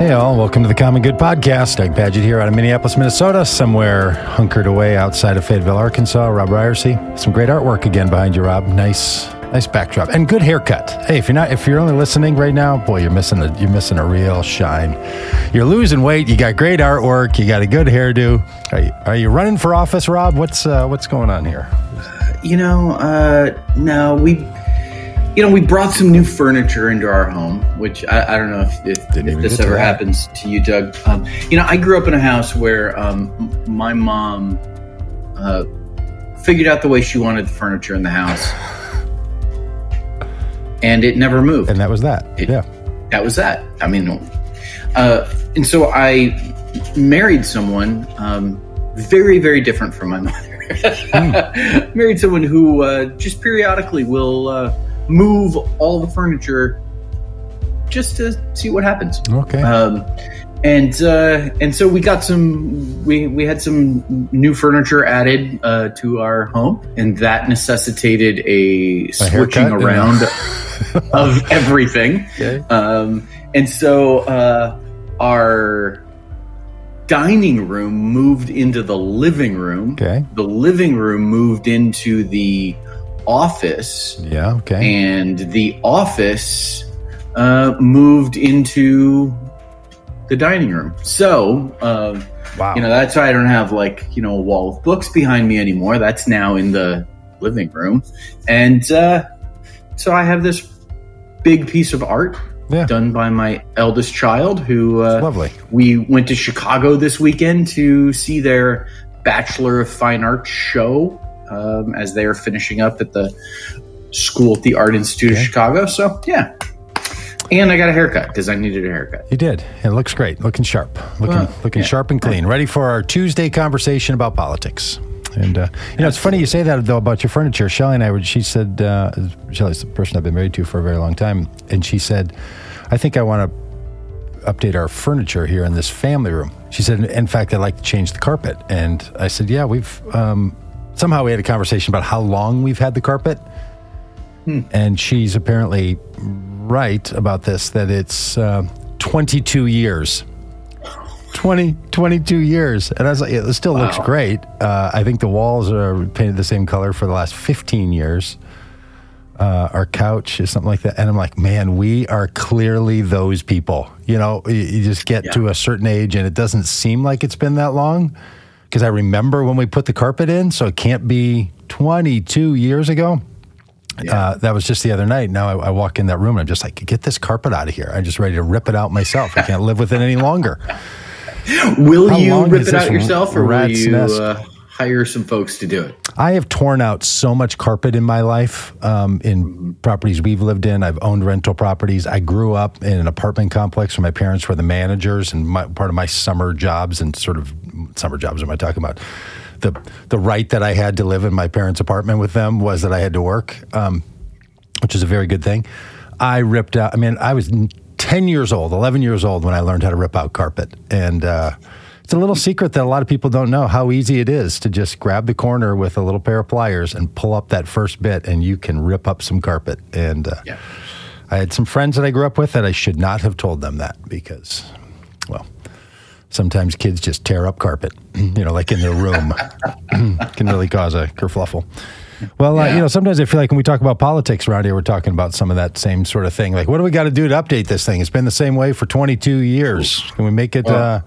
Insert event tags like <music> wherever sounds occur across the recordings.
Hey, all. Welcome to the Common Good Podcast. Doug Pagitt here out of Minneapolis, Minnesota, somewhere hunkered away outside of Fayetteville, Arkansas. Rob Ryersey. Some great artwork again behind you, Rob. Nice, nice backdrop and good haircut. Hey, if you're not, if you're only listening right now, boy, you're missing a, you're missing a real shine. You're losing weight. You got great artwork. You got a good hairdo. Are you, are you running for office, Rob? What's uh, what's going on here? You know, uh, no, we you know, we brought some new furniture into our home, which I, I don't know if, if, if this ever happens to you, Doug. Um, you know, I grew up in a house where um, my mom uh, figured out the way she wanted the furniture in the house, and it never moved. And that was that. It, yeah, that was that. I mean, uh, and so I married someone um, very, very different from my mother. <laughs> mm. married someone who uh, just periodically will uh, move all the furniture just to see what happens. Okay. Um, and uh, and so we got some we we had some new furniture added uh, to our home, and that necessitated a, a switching around <laughs> of everything. Okay. Um, and so uh, our dining room moved into the living room. Okay. The living room moved into the office. Yeah, okay. And the office uh, moved into the dining room. So, uh, wow. you know, that's why I don't have like, you know, a wall of books behind me anymore. That's now in the living room. And uh, so I have this big piece of art yeah. done by my eldest child who uh, lovely. We went to Chicago this weekend to see their Bachelor of Fine Arts show um, as they are finishing up at the school at the Art Institute okay. of Chicago. So yeah. And I got a haircut because I needed a haircut. You did. It looks great. Looking sharp. Looking well, looking yeah. sharp and clean. Ready for our Tuesday conversation about politics. And uh, you know, it's funny you say that though about your furniture. Shelly and I were. She said, uh, Shelly's the person I've been married to for a very long time, and she said, "I think I want to update our furniture here in this family room." She said, "In fact, I'd like to change the carpet." And I said, "Yeah, we've um, somehow we had a conversation about how long we've had the carpet. Hmm. And she's apparently right about this that it's uh, 22 years. 20, 22 years. And I was like, it still wow. looks great. Uh, I think the walls are painted the same color for the last 15 years. Uh, our couch is something like that. And I'm like, man, we are clearly those people. You know, you, you just get yeah. to a certain age and it doesn't seem like it's been that long because I remember when we put the carpet in, so it can't be 22 years ago. Yeah. Uh, that was just the other night. Now I, I, walk in that room and I'm just like, get this carpet out of here. I'm just ready to rip it out myself. I can't live with it any longer. <laughs> will How you rip it out yourself or will you uh, hire some folks to do it? I have torn out so much carpet in my life um, in mm-hmm. properties we've lived in. I've owned rental properties. I grew up in an apartment complex where my parents were the managers, and my, part of my summer jobs and sort of summer jobs am I talking about? The the right that I had to live in my parents' apartment with them was that I had to work, um, which is a very good thing. I ripped out. I mean, I was ten years old, eleven years old when I learned how to rip out carpet, and uh, it's a little secret that a lot of people don't know how easy it is to just grab the corner with a little pair of pliers and pull up that first bit, and you can rip up some carpet. And uh, yeah. I had some friends that I grew up with that I should not have told them that because, well, sometimes kids just tear up carpet, <clears throat> you know, like in their room, <clears throat> can really cause a kerfluffle. Well, yeah. uh, you know, sometimes I feel like when we talk about politics around here, we're talking about some of that same sort of thing. Like, what do we got to do to update this thing? It's been the same way for 22 years. Can we make it? Uh,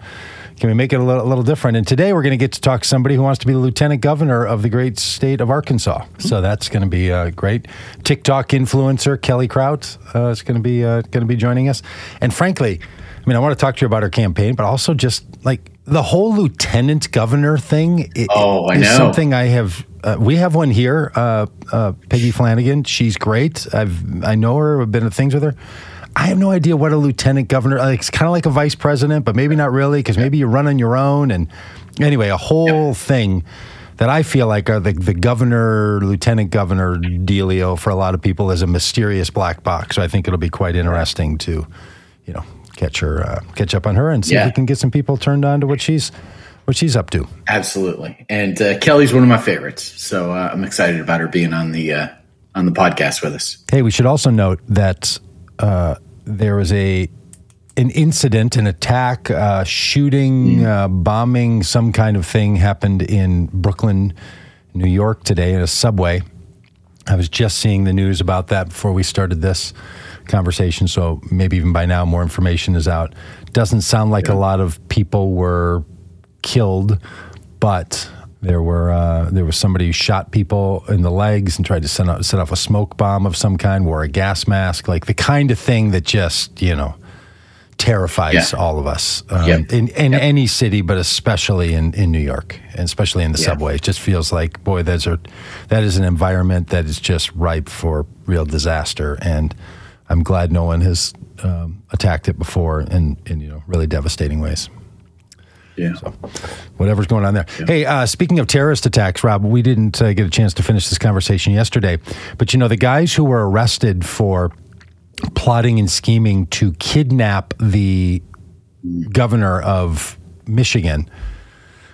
can we make it a little, a little different? And today we're going to get to talk to somebody who wants to be the lieutenant governor of the great state of Arkansas. So that's going to be uh, great. TikTok influencer Kelly Krout uh, is going to be uh, going to be joining us. And frankly, I mean, I want to talk to you about her campaign, but also just like the whole lieutenant governor thing. It, oh, I know. Something I have. Uh, we have one here, uh, uh, Peggy Flanagan. She's great. I've I know her. I've been to things with her. I have no idea what a lieutenant governor. Like, it's kind of like a vice president, but maybe not really, because maybe you run on your own. And anyway, a whole yep. thing that I feel like are the, the governor, lieutenant governor dealio for a lot of people is a mysterious black box. So I think it'll be quite interesting to, you know, catch her, uh, catch up on her, and see yeah. if we can get some people turned on to what she's what she's up to. Absolutely, and uh, Kelly's one of my favorites, so uh, I'm excited about her being on the uh, on the podcast with us. Hey, we should also note that uh, there was a an incident, an attack, uh, shooting, mm. uh, bombing, some kind of thing happened in Brooklyn, New York today in a subway. I was just seeing the news about that before we started this conversation, so maybe even by now more information is out. Doesn't sound like yeah. a lot of people were killed, but there were uh, there was somebody who shot people in the legs and tried to set off, set off a smoke bomb of some kind, wore a gas mask, like the kind of thing that just you know terrifies yeah. all of us um, yep. in, in yep. any city, but especially in, in New York, and especially in the yeah. subway. It just feels like, boy, that's a, that is an environment that is just ripe for real disaster. And I'm glad no one has um, attacked it before in, in you know really devastating ways. Yeah. So, whatever's going on there. Yeah. Hey, uh, speaking of terrorist attacks, Rob, we didn't uh, get a chance to finish this conversation yesterday, but you know the guys who were arrested for plotting and scheming to kidnap the governor of Michigan,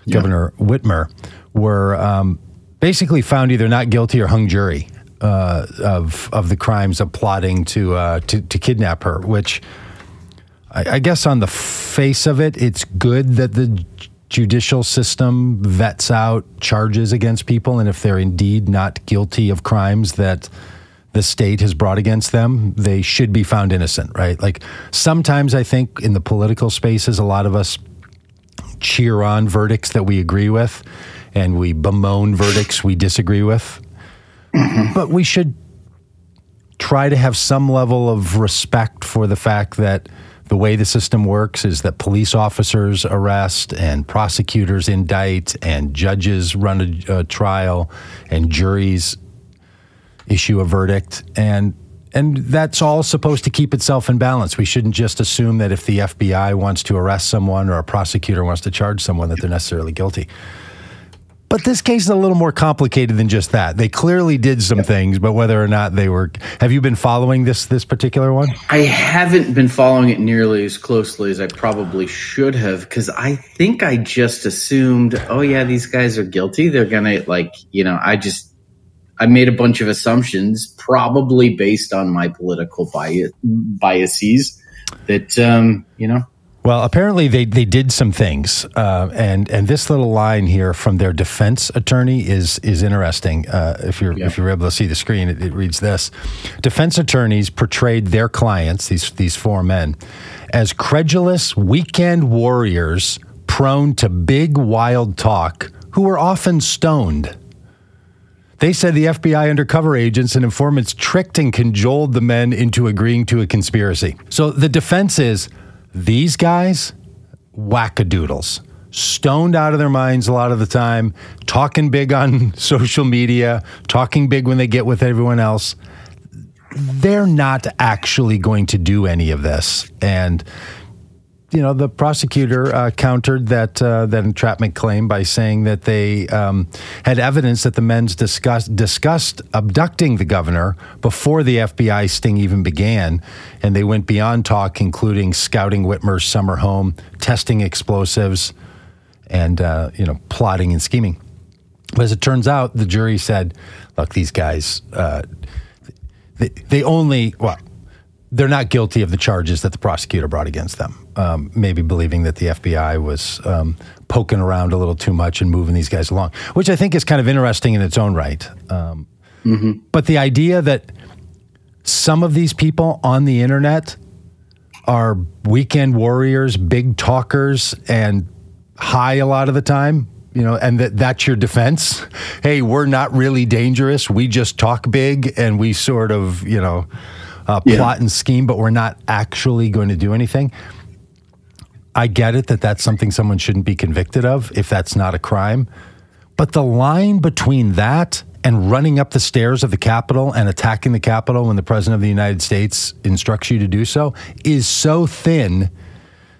yeah. Governor Whitmer, were um, basically found either not guilty or hung jury uh, of of the crimes of plotting to uh, to, to kidnap her. Which I, I guess on the face of it, it's good that the judicial system vets out charges against people, and if they're indeed not guilty of crimes that the state has brought against them, they should be found innocent, right? Like sometimes I think in the political spaces, a lot of us cheer on verdicts that we agree with and we bemoan verdicts we disagree with. Mm-hmm. But we should try to have some level of respect for the fact that the way the system works is that police officers arrest and prosecutors indict and judges run a, a trial and juries issue a verdict and and that's all supposed to keep itself in balance. We shouldn't just assume that if the FBI wants to arrest someone or a prosecutor wants to charge someone that they're necessarily guilty. But this case is a little more complicated than just that. They clearly did some things, but whether or not they were Have you been following this this particular one? I haven't been following it nearly as closely as I probably should have cuz I think I just assumed, oh yeah, these guys are guilty. They're to like, you know, I just I made a bunch of assumptions, probably based on my political bias, biases. That um, you know. Well, apparently they, they did some things, uh, and and this little line here from their defense attorney is is interesting. Uh, if you're yeah. if you're able to see the screen, it, it reads this: Defense attorneys portrayed their clients, these these four men, as credulous weekend warriors prone to big wild talk who were often stoned. They said the FBI undercover agents and informants tricked and cajoled the men into agreeing to a conspiracy. So the defense is these guys, wackadoodles, stoned out of their minds a lot of the time, talking big on <laughs> social media, talking big when they get with everyone else. They're not actually going to do any of this. And you know, the prosecutor uh, countered that uh, that entrapment claim by saying that they um, had evidence that the men's discussed, discussed abducting the governor before the FBI sting even began, and they went beyond talk, including scouting Whitmer's summer home, testing explosives, and uh, you know, plotting and scheming. But as it turns out, the jury said, "Look, these guys." Uh, they, they only well they're not guilty of the charges that the prosecutor brought against them. Um, maybe believing that the FBI was um, poking around a little too much and moving these guys along, which I think is kind of interesting in its own right. Um, mm-hmm. But the idea that some of these people on the internet are weekend warriors, big talkers, and high a lot of the time, you know, and that that's your defense. <laughs> Hey, we're not really dangerous. We just talk big and we sort of, you know, uh, yeah. plot and scheme, but we're not actually going to do anything. I get it that that's something someone shouldn't be convicted of if that's not a crime. But the line between that and running up the stairs of the Capitol and attacking the Capitol when the President of the United States instructs you to do so is so thin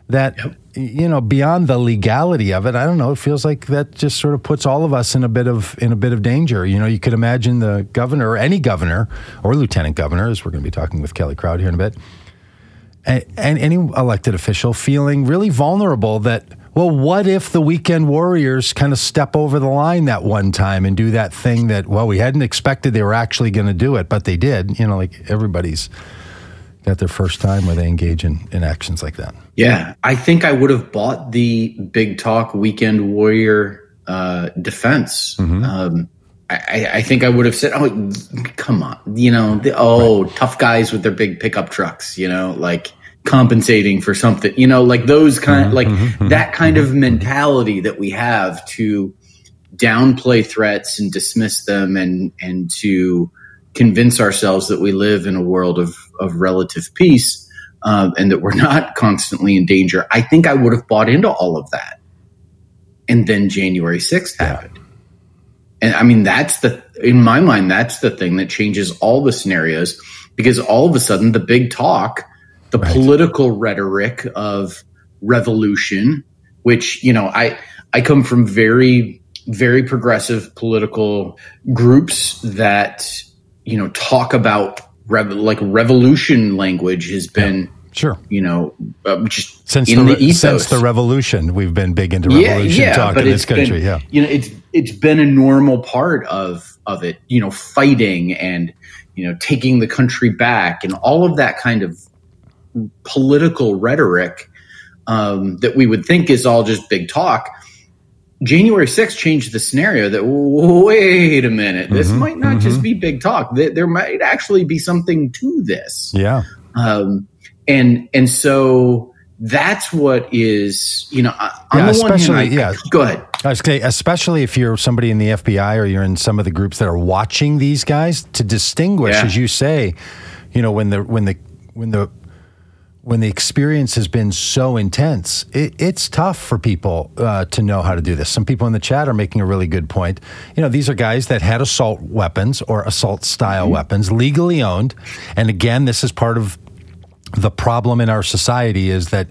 that yep you know, beyond the legality of it, I don't know. It feels like that just sort of puts all of us in a bit of in a bit of danger. You know, you could imagine the governor, or any governor, or lieutenant governor, as we're going to be talking with Kelly Krout here in a bit, and, and any elected official feeling really vulnerable that. Well, what if the weekend warriors kind of step over the line that one time and do that thing that, well, we hadn't expected they were actually going to do it, but they did. You know, like everybody's at their first time where they engage in, in actions like that. Yeah, I think I would have bought the Big Talk Weekend Warrior uh, defense. Mm-hmm. Um, I, I, think I would have said, "Oh, come on, you know, the, oh, right. tough guys with their big pickup trucks, you know, like compensating for something, you know, like those kind, mm-hmm. like mm-hmm. that kind of mm-hmm. mentality that we have to downplay threats and dismiss them, and and to convince ourselves that we live in a world of of relative peace uh, and that we're not <laughs> constantly in danger. I think I would have bought into all of that, and then January sixth happened. Yeah and I mean, that's the, in my mind, that's the thing that changes all the scenarios because all of a sudden the big talk, the right. political rhetoric of revolution, which, you know, I, I come from very, very progressive political groups that, you know, talk about rev- like revolution language has been. Yeah Sure. You know, uh, just since the, the since the revolution, we've been big into revolution yeah, yeah, talk in this country. Been, yeah, you know, it's it's been a normal part of of it. You know, fighting and you know taking the country back and all of that kind of political rhetoric um, that we would think is all just big talk. January 6th changed the scenario that wait a minute, this mm-hmm, might not mm-hmm. just be big talk. That There might actually be something to this. Yeah. Um, and and so that's what is you know on yeah, the one hand, I, yeah. go ahead. I was say, especially if you're somebody in the FBI or you're in some of the groups that are watching these guys to distinguish, yeah. as you say, you know when the when the when the when the experience has been so intense, it, it's tough for people uh, to know how to do this. Some people in the chat are making a really good point. You know, these are guys that had assault weapons or assault style mm-hmm. weapons legally owned. And again, this is part of the problem in our society is that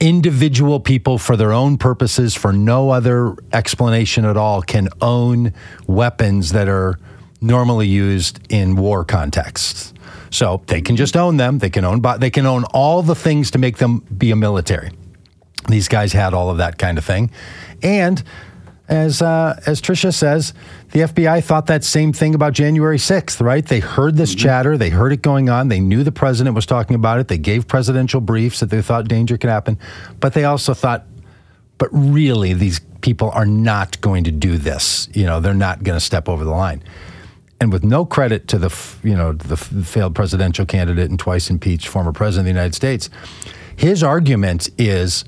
individual people, for their own purposes, for no other explanation at all, can own weapons that are normally used in war contexts. So they can just own them. They can own. They can own all the things to make them be a military. These guys had all of that kind of thing, and as uh, as Tricia says, the FBI thought that same thing about January 6th, right? They heard this mm-hmm. chatter, they heard it going on, they knew the president was talking about it, they gave presidential briefs that they thought danger could happen, but they also thought, but really, these people are not going to do this. You know, they're not going to step over the line. And with no credit to the, you know, the failed presidential candidate and twice impeached former president of the United States, his argument is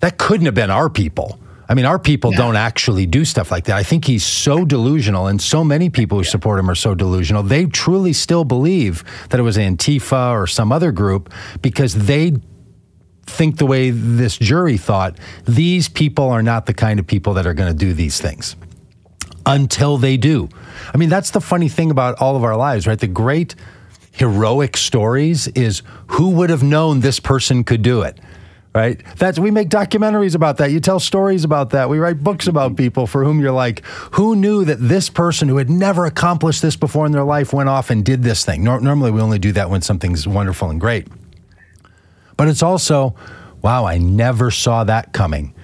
that couldn't have been our people I mean, our people yeah. don't actually do stuff like that. I think he's so delusional, and so many people who yeah. support him are so delusional. They truly still believe that it was Antifa or some other group because they think the way this jury thought. These people are not the kind of people that are going to do these things until they do. I mean, that's the funny thing about all of our lives, right? The great heroic stories is who would have known this person could do it? right? That's we make documentaries about that. You tell stories about that. We write books about mm-hmm. people for whom you're like, who knew that this person who had never accomplished this before in their life went off and did this thing? normally, we only do that when something's wonderful and great. But it's also, wow, I never saw that coming.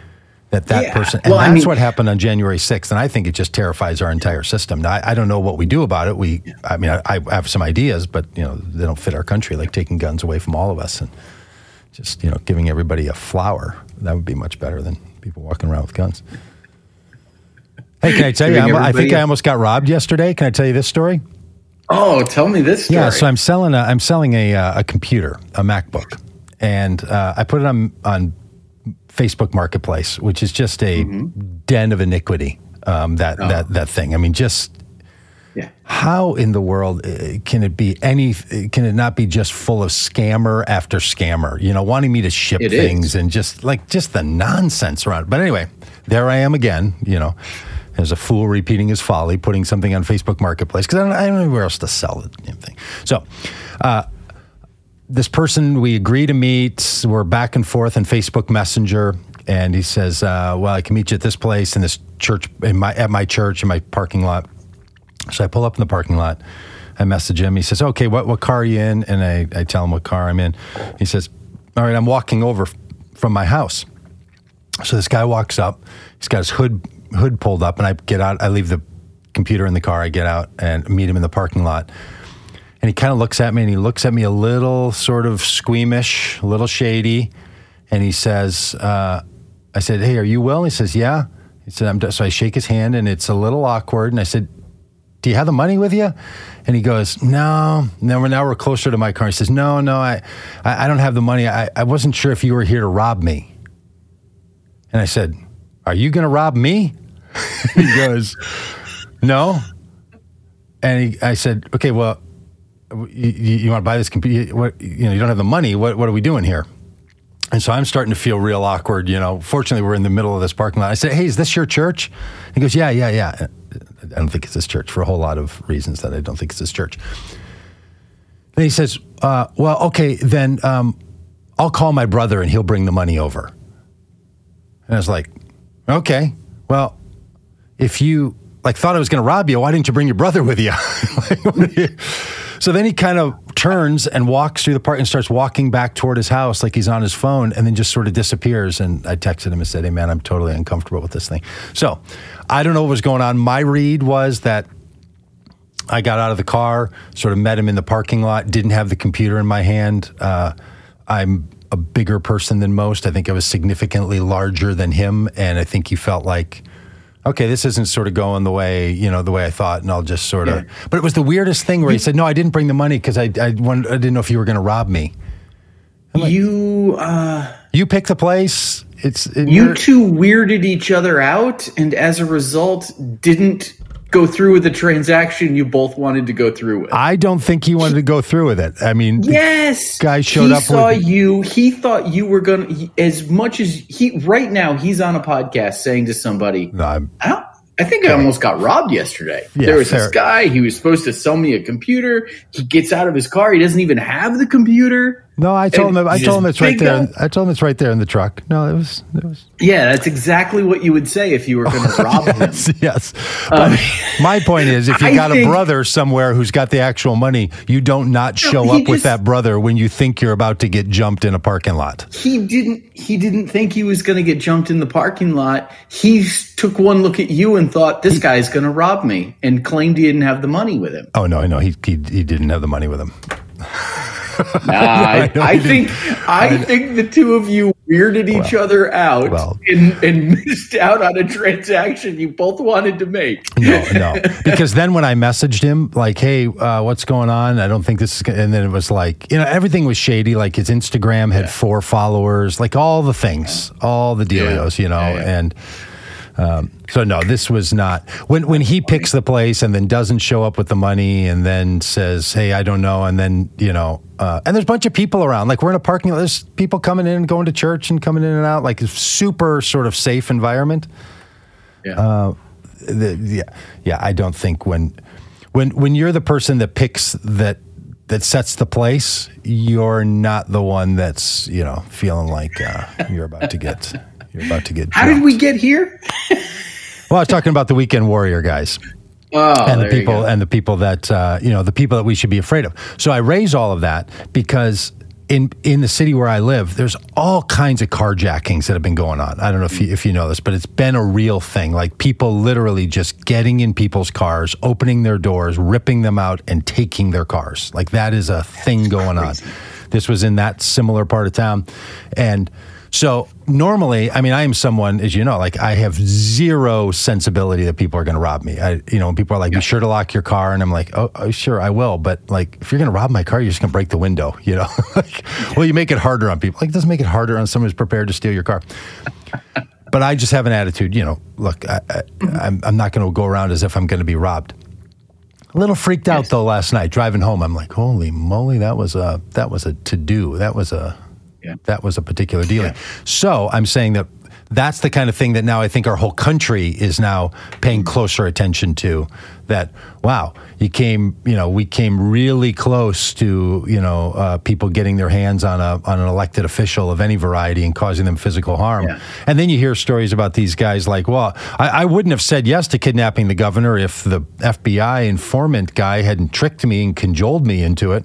That that yeah. person, and well, that's I mean, what happened on January 6th. And I think it just terrifies our entire system. Now, I, I don't know what we do about it. We, I mean, I, I have some ideas, but you know, they don't fit our country, like taking guns away from all of us. And just you know giving everybody a flower that would be much better than people walking around with guns hey can i tell you i think i almost got robbed yesterday can i tell you this story oh tell me this story. yeah so i'm selling a i'm selling a, uh, a computer a macbook and uh, i put it on on facebook marketplace which is just a mm-hmm. den of iniquity um, that oh. that that thing i mean just yeah. How in the world uh, can it be any? Can it not be just full of scammer after scammer? You know, wanting me to ship it things is. and just like just the nonsense around. But anyway, there I am again. You know, as a fool repeating his folly, putting something on Facebook Marketplace because I don't, I don't know where else to sell the damn thing. So. Uh, this person we agree to meet. We're back and forth on Facebook Messenger, and he says, uh, "Well, I can meet you at this place in this church, in my at my church in my parking lot." So I pull up in the parking lot. I message him. He says, "Okay, what what car are you in?" And I, I tell him what car I'm in. He says, "All right, I'm walking over from my house." So this guy walks up. He's got his hood hood pulled up, and I get out. I leave the computer in the car. I get out and meet him in the parking lot. And he kind of looks at me and he looks at me a little sort of squeamish, a little shady. And he says, uh, I said, Hey, are you well? he says, Yeah. He said, I'm, so I shake his hand and it's a little awkward. And I said, Do you have the money with you? And he goes, No. Now we're, now we're closer to my car. He says, No, no, I, I, I don't have the money. I, I wasn't sure if you were here to rob me. And I said, Are you going to rob me? <laughs> he goes, No. And he, I said, Okay, well, you, you want to buy this computer? What, you know, you don't have the money. What, what are we doing here? And so I'm starting to feel real awkward. You know, fortunately, we're in the middle of this parking lot. I said, Hey, is this your church? He goes, Yeah, yeah, yeah. I don't think it's this church for a whole lot of reasons that I don't think it's this church. Then he says, uh, Well, okay, then um, I'll call my brother and he'll bring the money over. And I was like, Okay, well, if you like thought I was going to rob you, why didn't you bring your brother with you? <laughs> so then he kind of turns and walks through the park and starts walking back toward his house like he's on his phone and then just sort of disappears. And I texted him and said, Hey, man, I'm totally uncomfortable with this thing. So I don't know what was going on. My read was that I got out of the car, sort of met him in the parking lot, didn't have the computer in my hand. Uh, I'm a bigger person than most. I think I was significantly larger than him. And I think he felt like, okay, this isn't sort of going the way, you know, the way I thought, and I'll just sort of. Yeah. But it was the weirdest thing where he said, no, I didn't bring the money because I, I, wanted, I didn't know if you were going to rob me. Like, you, uh, you pick the place. It's you two weirded each other out, and as a result, didn't go through with the transaction you both wanted to go through with. I don't think he wanted to go through with it. I mean, yes, guy showed he up. Saw with, you. He thought you were gonna. As much as he right now, he's on a podcast saying to somebody, no, I, I think I almost got robbed yesterday. Yeah, there was fair. this guy. He was supposed to sell me a computer. He gets out of his car. He doesn't even have the computer. No, I told him. I told him it's right there. In, I told him it's right there in the truck. No, it was. It was. Yeah, that's exactly what you would say if you were going <laughs> to rob yes, him. Yes. Um, my point is, if <laughs> you I got think, a brother somewhere who's got the actual money, you don't not show no, up just, with that brother when you think you're about to get jumped in a parking lot. He didn't. He didn't think he was going to get jumped in the parking lot. He took one look at you and thought this he, guy's going to rob me, and claimed he didn't have the money with him. Oh no, no, he he, he didn't have the money with him. <laughs> <laughs> Nah, I, I think I, I, think the two of you weirded each other out well, and, and <laughs> missed out on a transaction you both wanted to make. No, <laughs> no, because then when I messaged him like, "Hey, uh, what's going on? I don't think this is," and then it was like, you know, everything was shady. Like his Instagram had yeah. four followers, like all the things, all the dealios, yeah. you know, yeah, and um, so no, this was not when when he picks the place and then doesn't show up with the money and then says, "Hey, I don't know," and then you know, uh, and there's a bunch of people around. Like we're in a parking lot. There's people coming in and going to church and coming in and out. Like a super sort of safe environment. Yeah. Uh, the, yeah. Yeah. I don't think when when when you're the person that picks that that sets the place, you're not the one that's you know feeling like uh, you're about to get you're about to get. How did we get here? Well, I was talking about the weekend warrior guys. Oh, and the people and the people that uh, you know the people that we should be afraid of. So I raise all of that because in in the city where I live, there's all kinds of carjackings that have been going on. I don't know if you, if you know this, but it's been a real thing. Like people literally just getting in people's cars, opening their doors, ripping them out, and taking their cars. Like that is a thing going on. This was in that similar part of town, and so normally, I mean, I am someone, as you know, like I have zero sensibility that people are going to rob me. I, you know, people are like, yeah. "Be sure to lock your car," and I'm like, "Oh, oh sure, I will." But like, if you're going to rob my car, you're just going to break the window. You know, <laughs> like, well, you make it harder on people. Like, it doesn't make it harder on someone who's prepared to steal your car. <laughs> but I just have an attitude. You know, look, I, I, I'm, I'm not going to go around as if I'm going to be robbed. A little freaked out though last night driving home. I'm like, holy moly, that was a that was a to do. That was a yeah. That was a particular dealing. Yeah. So I'm saying that that's the kind of thing that now I think our whole country is now paying closer attention to. That wow, you came, you know, we came really close to you know uh, people getting their hands on a on an elected official of any variety and causing them physical harm. Yeah. And then you hear stories about these guys like, well, I, I wouldn't have said yes to kidnapping the governor if the FBI informant guy hadn't tricked me and cajoled me into it.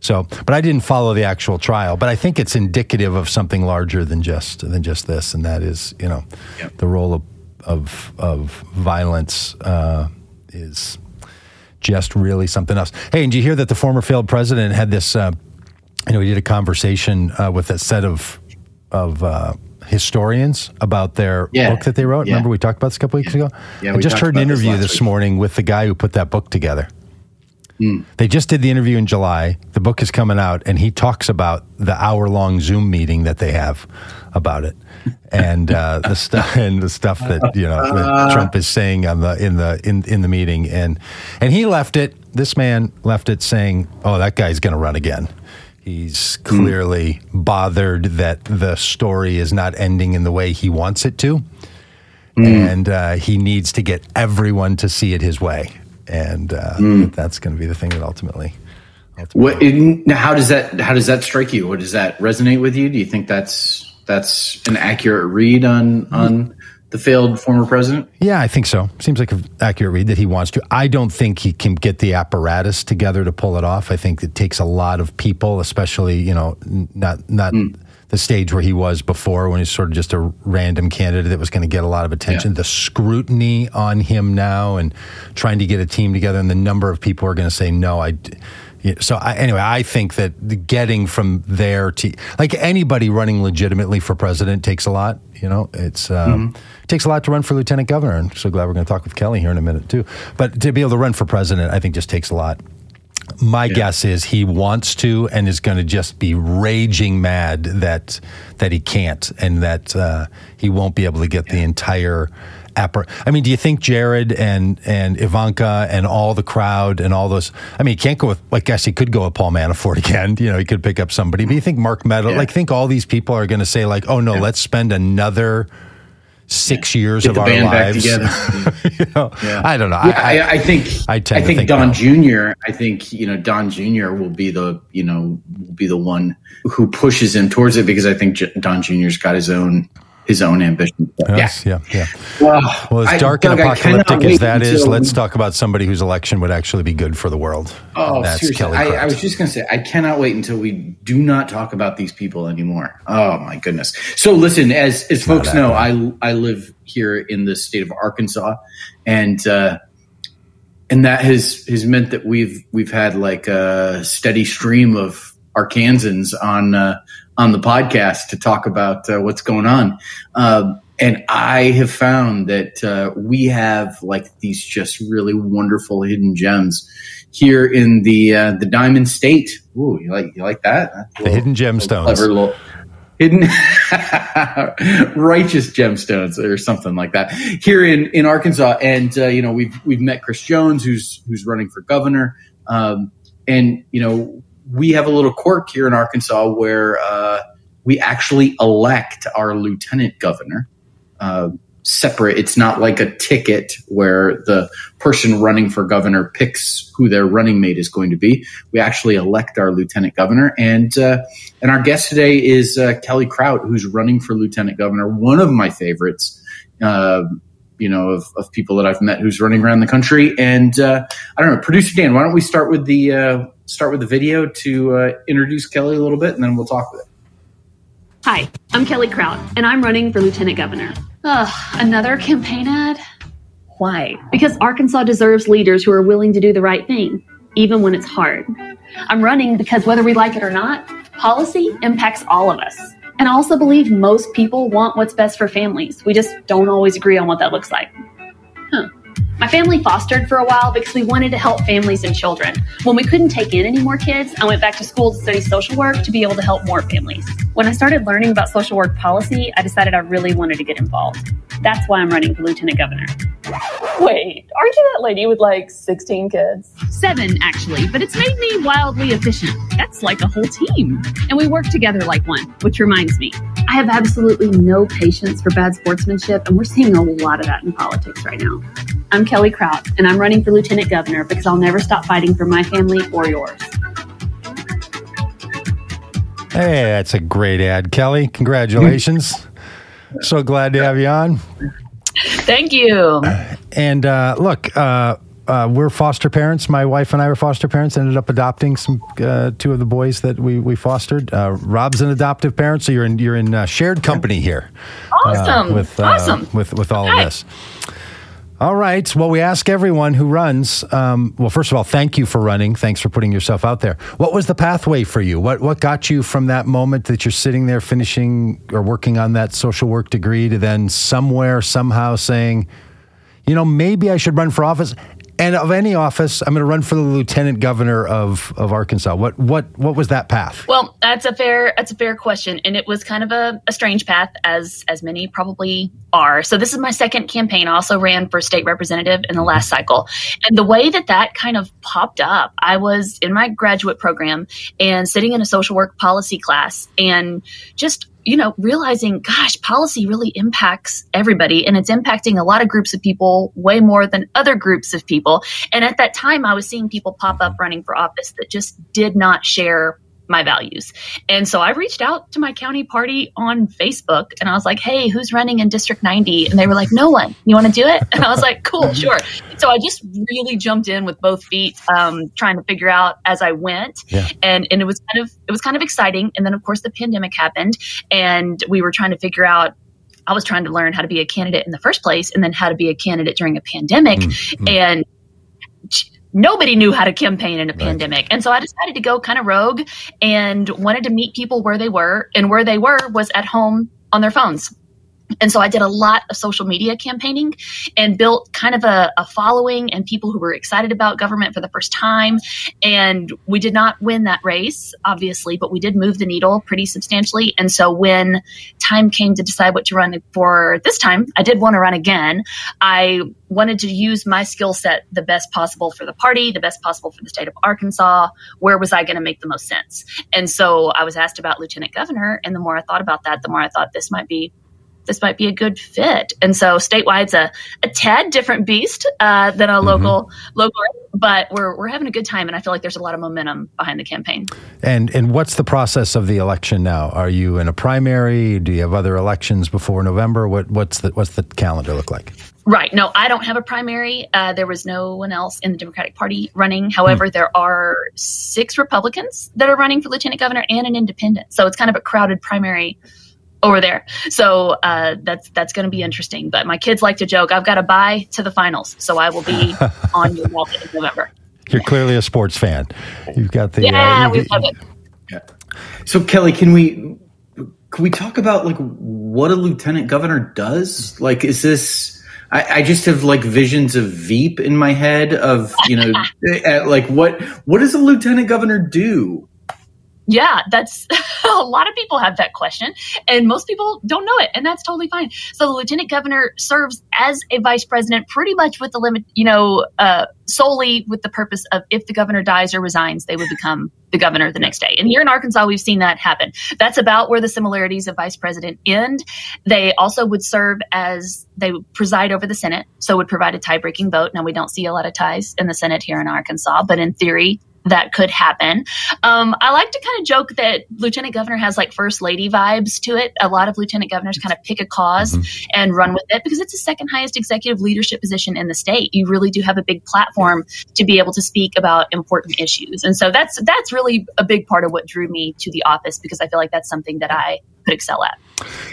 So, but I didn't follow the actual trial. But I think it's indicative of something larger than just than just this, and that is, you know, yep. the role of of, of violence uh, is just really something else. Hey, and did you hear that the former failed president had this? Uh, you know, he did a conversation uh, with a set of of uh, historians about their yeah. book that they wrote. Yeah. Remember we talked about this a couple weeks yeah. ago. Yeah, I just heard an interview this, this morning with the guy who put that book together. Mm. They just did the interview in July. The book is coming out, and he talks about the hour long Zoom meeting that they have about it, and uh, the stuff <laughs> and the stuff that you know that. Trump is saying on the in the in in the meeting, and and he left it. This man left it saying, "Oh, that guy's going to run again." He's clearly mm. bothered that the story is not ending in the way he wants it to. Mm. And uh, he needs to get everyone to see it his way. And uh, mm. that's going to be the thing that ultimately. ultimately what, how does that how does that strike you? What does that resonate with you? Do you think that's that's an accurate read on on the failed former president? Yeah, I think so. Seems like an accurate read that he wants to. I don't think he can get the apparatus together to pull it off. I think it takes a lot of people, especially you know, not not. Mm. The stage where he was before, when he's sort of just a random candidate that was going to get a lot of attention. Yeah. The scrutiny on him now, and trying to get a team together, and the number of people are going to say no. I, so I, anyway, I think that getting from there to like anybody running legitimately for president takes a lot. You know, it's um, mm-hmm. it takes a lot to run for lieutenant governor. I'm so glad we're going to talk with Kelly here in a minute too. But to be able to run for president, I think just takes a lot. My yeah. guess is he wants to and is going to just be raging mad that that he can't and that uh, he won't be able to get yeah. the entire I mean, do you think Jared and and Ivanka and all the crowd and all those? I mean, he can't go with. I guess he could go with Paul Manafort <laughs> again. You know, he could pick up somebody. But you think Mark Meadows? Yeah. Like, think all these people are going to say like, "Oh no, let's spend another." Six years Get of our lives. <laughs> you know, yeah. I don't know. Yeah, I, I, I, think I, I think, think, Don Jr. I think you know Don Jr. will be the you know will be the one who pushes him towards it because I think Don Jr.'s got his own his own ambition. Yes, yeah, yeah. yeah. Well, well, as dark I, and Doug, apocalyptic as that is, let's talk about somebody whose election would actually be good for the world. Oh, That's seriously. Kelly I, I, was just going to say, I cannot wait until we do not talk about these people anymore. Oh my goodness. So listen, as as folks know, I I live here in the state of Arkansas, and uh, and that has has meant that we've we've had like a steady stream of Arkansans on. Uh, on the podcast to talk about uh, what's going on. Uh, and I have found that uh, we have like these just really wonderful hidden gems here in the uh, the Diamond State. Ooh, you like you like that? the hidden gemstones. Clever little hidden <laughs> righteous gemstones or something like that here in in Arkansas. And uh, you know we've we've met Chris Jones, who's who's running for governor. Um, and you know we have a little quirk here in Arkansas where uh, we actually elect our lieutenant governor uh, separate. It's not like a ticket where the person running for governor picks who their running mate is going to be. We actually elect our lieutenant governor, and uh, and our guest today is uh, Kelly Krout, who's running for lieutenant governor. One of my favorites. Uh, you know, of, of people that I've met who's running around the country. And uh, I don't know, producer Dan, why don't we start with the uh, start with the video to uh, introduce Kelly a little bit, and then we'll talk with it. Hi, I'm Kelly Krout, and I'm running for lieutenant governor. Ugh, another campaign ad? Why? Because Arkansas deserves leaders who are willing to do the right thing, even when it's hard. I'm running because whether we like it or not, policy impacts all of us. And I also believe most people want what's best for families. We just don't always agree on what that looks like. Huh. My family fostered for a while because we wanted to help families and children. When we couldn't take in any more kids, I went back to school to study social work to be able to help more families. When I started learning about social work policy, I decided I really wanted to get involved. That's why I'm running for lieutenant governor. Wait, aren't you that lady with like 16 kids? Seven, actually, but it's made me wildly efficient. That's like a whole team. And we work together like one, which reminds me, I have absolutely no patience for bad sportsmanship, and we're seeing a lot of that in politics right now. I'm Kelly Krout, and I'm running for lieutenant governor because I'll never stop fighting for my family or yours. Hey, that's a great ad, Kelly. Congratulations. so glad to have you on. Thank you. And uh, look, uh, uh, we're foster parents. My wife and I were foster parents. Ended up adopting some uh, two of the boys that we we fostered. Uh, Rob's an adoptive parent, so you're in you're in uh, shared company here. Awesome. with awesome. with with all Hi. of this. All right. Well, we ask everyone who runs. Um, well, first of all, thank you for running. Thanks for putting yourself out there. What was the pathway for you? What what got you from that moment that you're sitting there finishing or working on that social work degree to then somewhere somehow saying, you know, maybe I should run for office? And of any office, I'm going to run for the lieutenant governor of, of Arkansas. What what what was that path? Well, that's a fair that's a fair question, and it was kind of a, a strange path, as as many probably are. So this is my second campaign. I also ran for state representative in the last cycle, and the way that that kind of popped up, I was in my graduate program and sitting in a social work policy class, and just you know, realizing, gosh, policy really impacts everybody and it's impacting a lot of groups of people way more than other groups of people. And at that time, I was seeing people pop up running for office that just did not share my values. And so I reached out to my county party on Facebook and I was like, hey, who's running in District 90? And they were like, no one. You want to do it? And I was like, cool, <laughs> sure. So I just really jumped in with both feet, um, trying to figure out as I went. Yeah. And, and it was kind of, it was kind of exciting. And then of course the pandemic happened and we were trying to figure out I was trying to learn how to be a candidate in the first place and then how to be a candidate during a pandemic. Mm-hmm. And nobody knew how to campaign in a right. pandemic. And so I decided to go kind of rogue and wanted to meet people where they were. And where they were was at home on their phones. And so I did a lot of social media campaigning and built kind of a, a, following and people who were excited about government for the first time. And we did not win that race, obviously, but we did move the needle pretty substantially. And so when time came to decide what to run for this time, I did want to run again. I wanted to use my skill set the best possible for the party, the best possible for the state of Arkansas. Where was I going to make the most sense? And so I was asked about lieutenant governor. And the more I thought about that, the more I thought this might be this might be a good fit. And so statewide's a, a tad different beast uh, than a mm-hmm. local local, but we're we're having a good time, and I feel like there's a lot of momentum behind the campaign. And and what's the process of the election now? Are you in a primary? Do you have other elections before November? What what's the what's the calendar look like? Right. No, I don't have a primary. Uh, there was no one else in the Democratic Party running. However, hmm. there are six Republicans that are running for lieutenant governor and an independent. So it's kind of a crowded primary over there. So uh, that's that's going to be interesting. But my kids like to joke, I've got to buy to the finals, so I will be <laughs> on your ballot in November. You're clearly a sports fan. You've got the yeah, uh, we love it. Yeah. So Kelly, can we can we talk about like what a lieutenant governor does? Like, is this? I, I just have like visions of Veep in my head of you know, <laughs> eh, like what what does a lieutenant governor do? Yeah, that's <laughs> a lot of people have that question, and most people don't know it, and that's totally fine. So the lieutenant governor serves as a vice president, pretty much with the limit, you know, uh, solely with the purpose of if the governor dies or resigns, they would become the governor the next day. And here in Arkansas, we've seen that happen. That's about where the similarities of vice president end. They also would serve as they would preside over the Senate, so would provide a tie breaking vote. Now we don't see a lot of ties in the Senate here in Arkansas, but in theory, that could happen. Um, I like to kind of joke that lieutenant governor has like first lady vibes to it. A lot of lieutenant governors kind of pick a because mm-hmm. and run with it because it's the second highest executive leadership position in the state. You really do have a big platform to be able to speak about important issues, and so that's that's really a big part of what drew me to the office because I feel like that's something that I could excel at.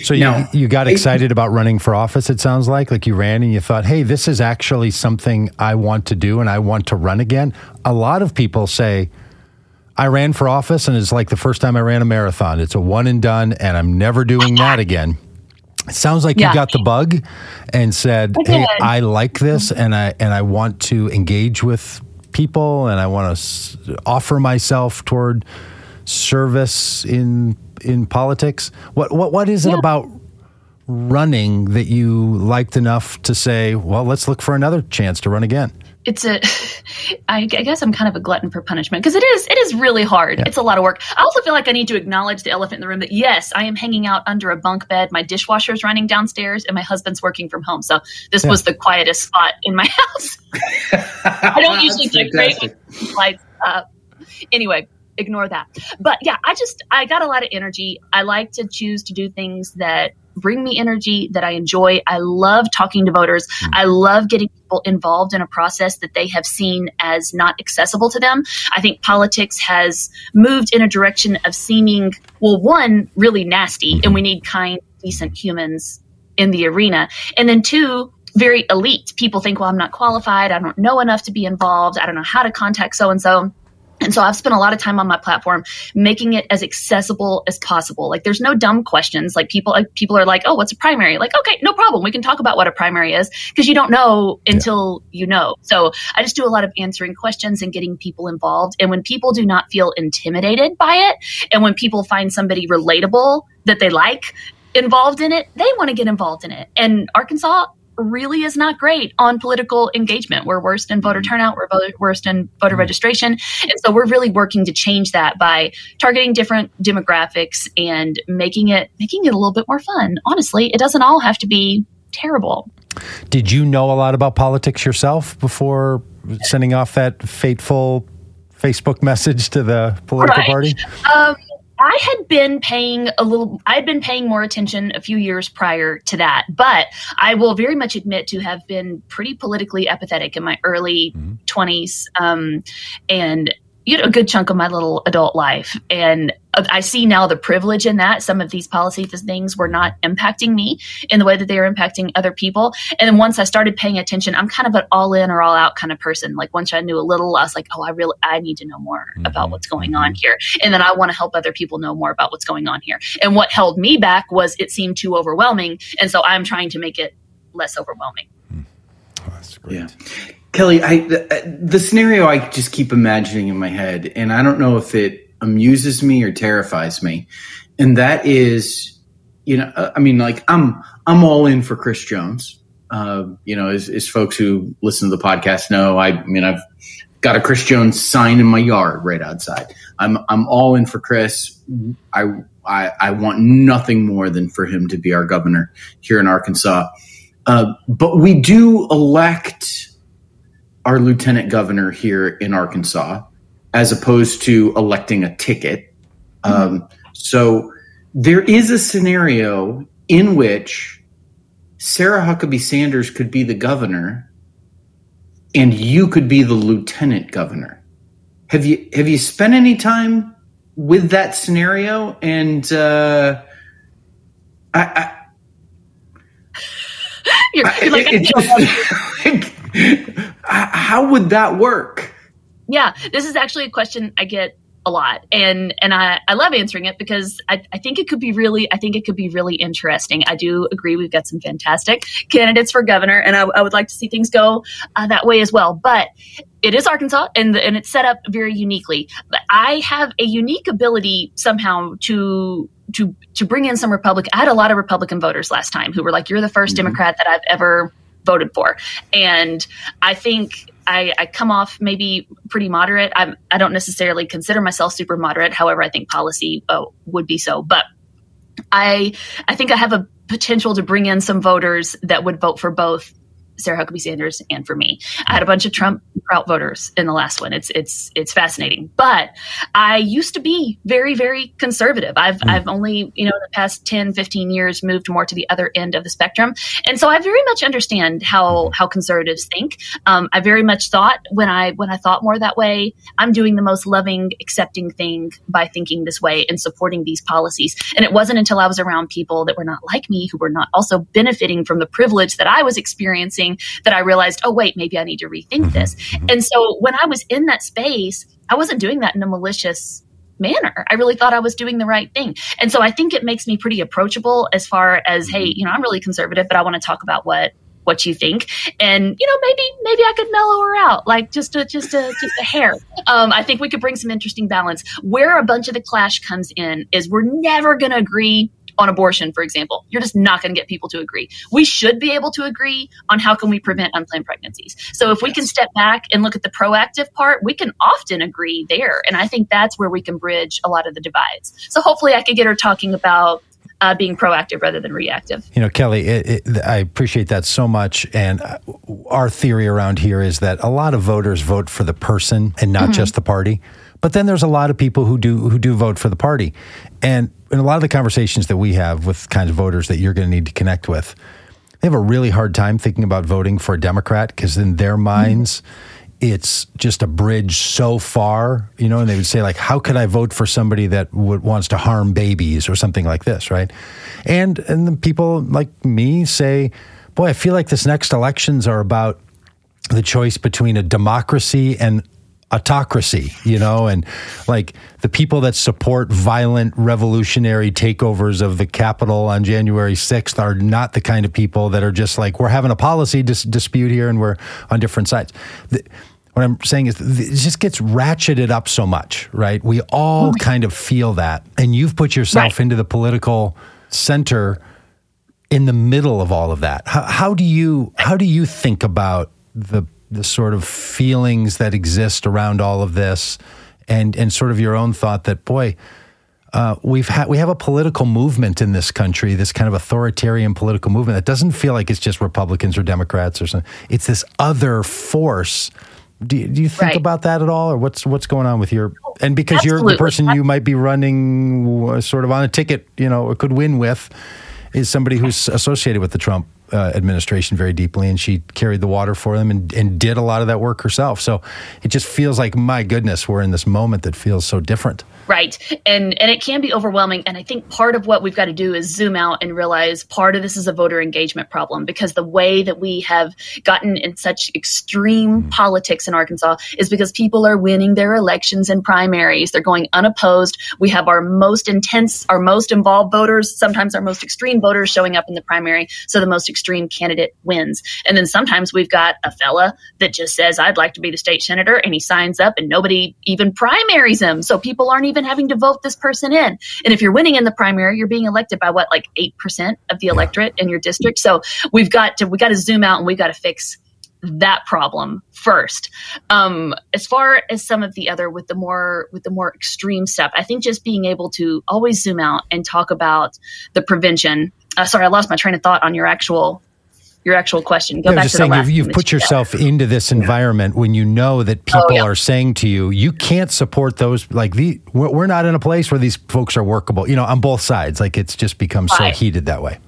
So you, now, you got excited about running for office, it sounds like. Like you ran and you thought, hey, this is actually something I want to do and I want to run again. A lot of people say, I ran for office and it's like the first time I ran a marathon. It's a one and done and I'm never doing that again. It sounds like yeah. you got the bug and said, I "Hey, I like this and I and I want to engage with people and I want to offer myself toward service in in politics? What what what is it yeah. about running that you liked enough to say, well, let's look for another chance to run again? It's a, <laughs> I guess I'm kind of a glutton for punishment because it is, it is really hard. Yeah. It's a lot of work. I also feel like I need to acknowledge the elephant in the room that yes, I am hanging out under a bunk bed. My dishwasher is running downstairs and my husband's working from home. So this yeah. was the quietest spot in my <laughs> house. <laughs> I don't usually decorate with lights up. Anyway, ignore that. But yeah, I just I got a lot of energy. I like to choose to do things that bring me energy that I enjoy. I love talking to voters. Mm. I love getting people involved in a process that they have seen as not accessible to them. I think politics has moved in a direction of seeming, well, one, really nasty, and we need kind, decent humans in the arena. And then two, very elite. People think, well, I'm not qualified. I don't know enough to be involved. I don't know how to contact so and so. And so I've spent a lot of time on my platform making it as accessible as possible. Like there's no dumb questions. Like people like people are like, "Oh, what's a primary?" Like, "Okay, no problem. We can talk about what a primary is because you don't know until yeah. you know." So, I just do a lot of answering questions and getting people involved. And when people do not feel intimidated by it, and when people find somebody relatable that they like involved in it, they want to get involved in it. And Arkansas really is not great on political engagement. We're worst in voter mm-hmm. turnout, we're worst in voter mm-hmm. registration. And so we're really working to change that by targeting different demographics and making it making it a little bit more fun. Honestly, it doesn't all have to be terrible. Did you know a lot about politics yourself before sending off that fateful Facebook message to the political right. party? Um, I had been paying a little, I had been paying more attention a few years prior to that, but I will very much admit to have been pretty politically apathetic in my early mm-hmm. 20s. Um, and you know, a good chunk of my little adult life. And I see now the privilege in that. Some of these policy things were not impacting me in the way that they are impacting other people. And then once I started paying attention, I'm kind of an all in or all out kind of person. Like once I knew a little, I was like, oh, I really, I need to know more mm-hmm. about what's going on mm-hmm. here. And then I want to help other people know more about what's going on here. And what held me back was it seemed too overwhelming. And so I'm trying to make it less overwhelming. Oh, that's great. Yeah. Kelly, I the, the, scenario I just keep imagining in my head, and I don't know if it amuses me or terrifies me, and that is, you know, uh, I mean, like I'm I'm all in for Chris Jones. Uh, you know, as, as folks who listen to the podcast know, I, I mean, I've got a Chris Jones sign in my yard right outside. I'm I'm all in for Chris. I I, I want nothing more than for him to be our governor here in Arkansas. Uh, but we do elect our lieutenant governor here in Arkansas, as opposed to electing a ticket. Mm-hmm. Um, so there is a scenario in which Sarah Huckabee Sanders could be the governor, and you could be the lieutenant governor. Have you have you spent any time with that scenario? And uh, I, I <laughs> you're, you're like, it, it just, <laughs> like, how would that work? Yeah, this is actually a question I get a lot and and I, I love answering it because I, I think it could be really I think it could be really interesting. I do agree we've got some fantastic candidates for governor and I, I would like to see things go uh, that way as well. But it is Arkansas and and it's set up very uniquely. But I have a unique ability somehow to to to bring in some Republican. I had a lot of Republican voters last time who were like, "You're the 1st mm-hmm. Democrat that I've ever voted for. And I think I, I, come off maybe pretty moderate. I'm, I don't necessarily consider myself super moderate. However, I think policy uh, would be so. But I, I think I have a potential to bring in some voters that would vote for both Sarah Huckabee Sanders and for me. I had a bunch of Trump Krout voters in the last one. It's it's it's fascinating. But I used to be very very conservative. I've mm. I've only, you know, in the past 10, 15 years moved more to the other end of the spectrum. And so I very much understand how how conservatives think. Um, I very much thought when I when I thought more that way, I'm doing the most loving, accepting thing by thinking this way and supporting these policies. And it wasn't until I was around people that were not like me, who were not also benefiting from the privilege that I was experiencing that I realized, oh, wait, maybe I need to rethink mm-hmm. this. Mm-hmm. And so when I was in that space, I wasn't doing that in a malicious manner. I really thought I was doing the right thing. And so I think it makes me pretty approachable as far as, hey, mm-hmm. you know, I'm really conservative, but I want to talk about what what you think and you know maybe maybe i could mellow her out like just a just a just a hair um, i think we could bring some interesting balance where a bunch of the clash comes in is we're never going to agree on abortion, for example. You're just not going to get people to agree. We should be able to agree on how can we prevent unplanned pregnancies. So if we can step back and look at the proactive part, we can often agree there. And I think that's where we can bridge a lot of the divides. So hopefully I could get her talking about uh, being proactive rather than reactive. You know, Kelly, it, it, I appreciate that so much. And uh, our theory around here is that a lot of voters vote for the person and not mm-hmm. just the party. But then there's a lot of people who do who do vote for the party, and in a lot of the conversations that we have with kinds of voters that you're going to need to connect with, they have a really hard time thinking about voting for a Democrat because in their minds. Mm-hmm it's just a bridge so far, you know, and they would say like, how could I vote for somebody that would, wants to harm babies or something like this, right? And and the people like me say, boy, I feel like this next elections are about the choice between a democracy and autocracy, you know, and like the people that support violent revolutionary takeovers of the Capitol on January 6th are not the kind of people that are just like, we're having a policy dis- dispute here and we're on different sides. The, what I'm saying is, it just gets ratcheted up so much, right? We all kind of feel that. And you've put yourself right. into the political center in the middle of all of that. How, how do you how do you think about the the sort of feelings that exist around all of this, and and sort of your own thought that boy, uh, we've had we have a political movement in this country, this kind of authoritarian political movement that doesn't feel like it's just Republicans or Democrats or something. It's this other force. Do you, do you think right. about that at all, or what's what's going on with your? And because Absolutely. you're the person you might be running, sort of on a ticket, you know, or could win with, is somebody who's associated with the Trump uh, administration very deeply, and she carried the water for them and, and did a lot of that work herself. So it just feels like, my goodness, we're in this moment that feels so different. Right. And and it can be overwhelming. And I think part of what we've got to do is zoom out and realize part of this is a voter engagement problem because the way that we have gotten in such extreme mm-hmm. politics in Arkansas is because people are winning their elections and primaries. They're going unopposed. We have our most intense, our most involved voters, sometimes our most extreme voters showing up in the primary. So the most extreme candidate wins. And then sometimes we've got a fella that just says, I'd like to be the state senator, and he signs up and nobody even primaries him. So people aren't even having to vote this person in. And if you're winning in the primary, you're being elected by what, like 8% of the electorate in your district. So we've got to, we got to zoom out and we've got to fix that problem first. Um, as far as some of the other with the more with the more extreme stuff, I think just being able to always zoom out and talk about the prevention. Uh, sorry, I lost my train of thought on your actual your actual question. Go yeah, back just to saying, the last you've, you've put yourself into this environment when you know that oh, people oh, yeah. are saying to you, you can't support those. Like the we're not in a place where these folks are workable. You know, on both sides. Like it's just become right. so heated that way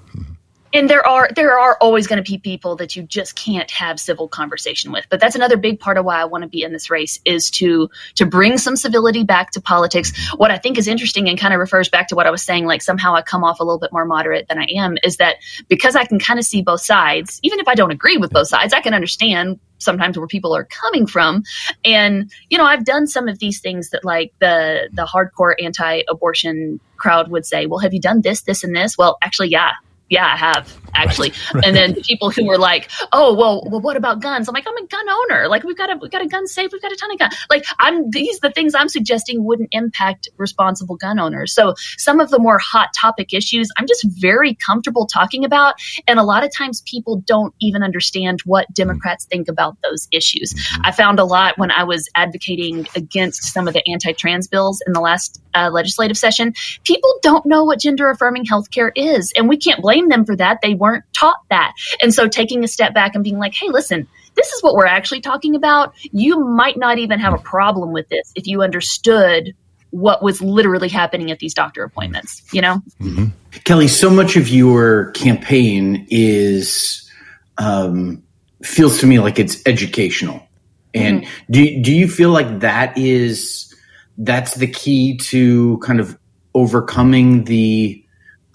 and there are there are always going to be people that you just can't have civil conversation with. But that's another big part of why i want to be in this race is to to bring some civility back to politics. What i think is interesting and kind of refers back to what i was saying like somehow i come off a little bit more moderate than i am is that because i can kind of see both sides even if i don't agree with both sides i can understand sometimes where people are coming from. And you know i've done some of these things that like the the hardcore anti-abortion crowd would say well have you done this this and this? Well actually yeah yeah, I have <laughs> actually. Right. Right. And then people who were like, "Oh, well, well, what about guns?" I'm like, "I'm a gun owner. Like, we've got a we've got a gun safe. We've got a ton of guns. Like, I'm these the things I'm suggesting wouldn't impact responsible gun owners. So some of the more hot topic issues, I'm just very comfortable talking about, and a lot of times people don't even understand what Democrats mm-hmm. think about those issues. Mm-hmm. I found a lot when I was advocating against some of the anti-trans bills in the last uh, legislative session. People don't know what gender affirming healthcare is, and we can't blame blame them for that. They weren't taught that. And so taking a step back and being like, hey, listen, this is what we're actually talking about. You might not even have a problem with this if you understood what was literally happening at these doctor appointments, you know? Mm-hmm. Kelly, so much of your campaign is, um, feels to me like it's educational. And mm-hmm. do, do you feel like that is, that's the key to kind of overcoming the,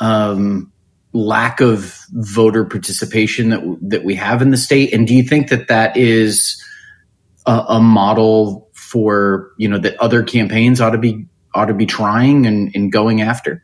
um, lack of voter participation that that we have in the state and do you think that that is a, a, model for you know that other campaigns ought to be ought to be trying and, and going after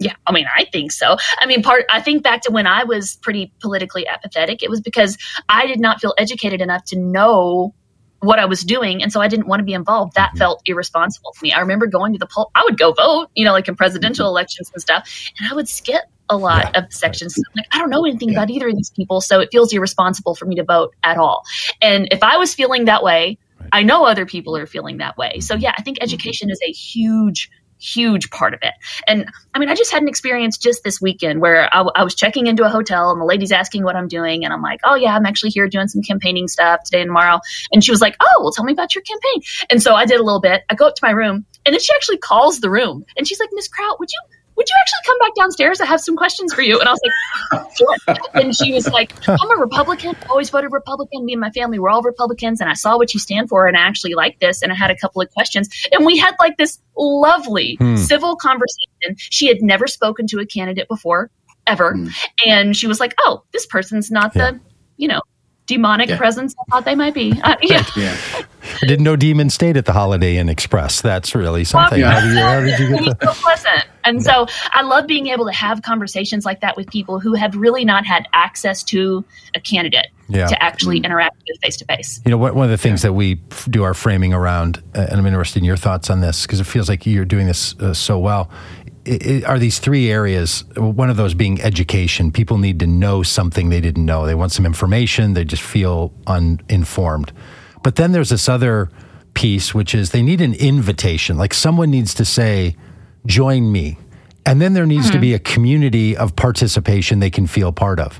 yeah, I mean, I think so. I mean, part I think back to when I was pretty politically apathetic. It was because I did not feel educated enough to know what I was doing, and so I didn't want to be involved. That mm-hmm. felt irresponsible to me. I remember going to the poll. I would go vote, you know, like in presidential mm-hmm. elections and stuff, and I would skip a lot yeah. of sections. Like, I don't know anything yeah. about either of these people, so it feels irresponsible for me to vote at all. And if I was feeling that way, right. I know other people are feeling that way. So, mm-hmm. yeah, I think mm-hmm. education is a huge huge part of it. And I mean, I just had an experience just this weekend where I, I, was checking into a hotel and the lady's asking what I'm doing. And I'm like, oh, yeah, I'm actually here doing some campaigning stuff today and tomorrow. And she was like, oh, well, tell me about your campaign. And so I did a little bit. I go up to my room and then she actually calls the room and she's like, Miss Krout, would you would you actually come back downstairs? I have some questions for you. And I was like, sure. And she was like, I'm a Republican. I always voted Republican. Me and my family were all Republicans. And I saw what you stand for and I actually like this. And I had a couple of questions. And we had like this lovely hmm. civil conversation. She had never spoken to a candidate before ever. Mm. And she was like, oh, this person's not yeah. the, you know, demonic yeah. presence I thought they might be. Uh, yeah. yeah. I didn't know demons stayed at the Holiday Inn Express. That's really something. Well, how, did you, how, did you, get that? so pleasant. And so I love being able to have conversations like that with people who have really not had access to a candidate yeah. to actually interact with face to face. You know, one of the things that we do our framing around, uh, and I'm interested in your thoughts on this because it feels like you're doing this uh, so well, it, are these three areas, one of those being education. People need to know something they didn't know. They want some information, they just feel uninformed. But then there's this other piece, which is they need an invitation. Like someone needs to say, join me. And then there needs mm-hmm. to be a community of participation they can feel part of.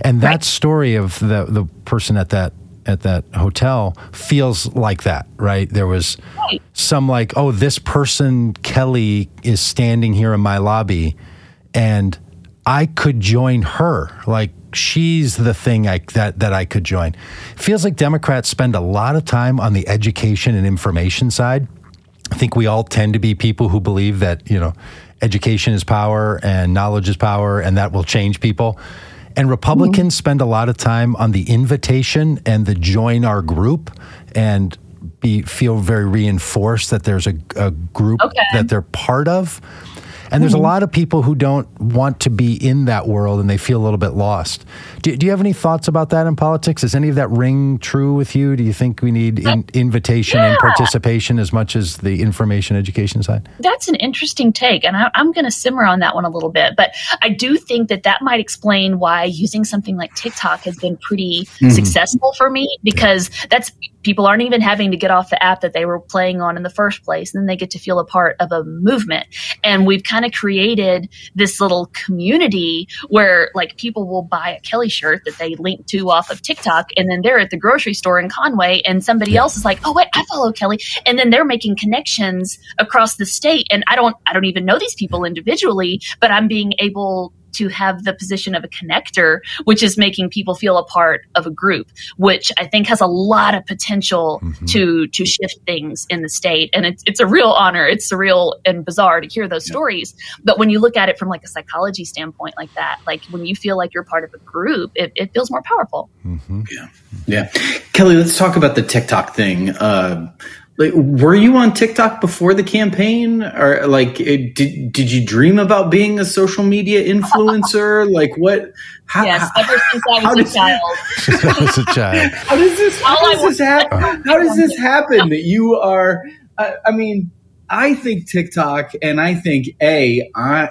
And that right. story of the, the person at that at that hotel feels like that, right? There was some like, oh, this person, Kelly, is standing here in my lobby and I could join her. Like she's the thing I, that, that I could join. Feels like Democrats spend a lot of time on the education and information side. I think we all tend to be people who believe that, you know, education is power and knowledge is power and that will change people. And Republicans mm-hmm. spend a lot of time on the invitation and the join our group and be feel very reinforced that there's a, a group okay. that they're part of. And there's a mm-hmm. lot of people who don't want to be in that world and they feel a little bit lost. Do, do you have any thoughts about that in politics? Does any of that ring true with you? Do you think we need in, invitation yeah. and participation as much as the information education side? That's an interesting take. And I, I'm going to simmer on that one a little bit. But I do think that that might explain why using something like TikTok has been pretty mm-hmm. successful for me because that's people aren't even having to get off the app that they were playing on in the first place. And then they get to feel a part of a movement. And we've kind of created this little community where like people will buy a Kelly shirt that they link to off of TikTok. And then they're at the grocery store in Conway and somebody else is like, Oh, wait, I follow Kelly. And then they're making connections across the state. And I don't, I don't even know these people individually, but I'm being able to have the position of a connector, which is making people feel a part of a group, which I think has a lot of potential mm-hmm. to to shift things in the state. And it's it's a real honor. It's surreal and bizarre to hear those stories. But when you look at it from like a psychology standpoint, like that, like when you feel like you're part of a group, it, it feels more powerful. Mm-hmm. Yeah, yeah. Kelly, let's talk about the TikTok thing. Uh, like, were you on TikTok before the campaign, or like, it, did did you dream about being a social media influencer? <laughs> like, what? How, yes, ever since <laughs> I was a child. I was a child. How does this? How does this happen? <laughs> How does this happen that you are? I, I mean, I think TikTok, and I think a I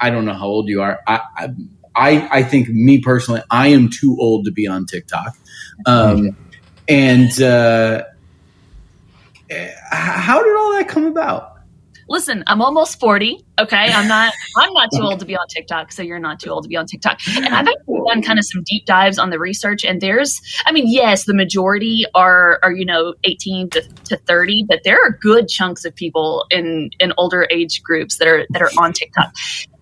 I don't know how old you are. I I I think me personally, I am too old to be on TikTok, um, and. Uh, how did all that come about? Listen, I'm almost 40. Okay. I'm not I'm not too old to be on TikTok, so you're not too old to be on TikTok. And I've actually oh. done kind of some deep dives on the research and there's I mean, yes, the majority are are, you know, 18 to, to 30, but there are good chunks of people in in older age groups that are that are on TikTok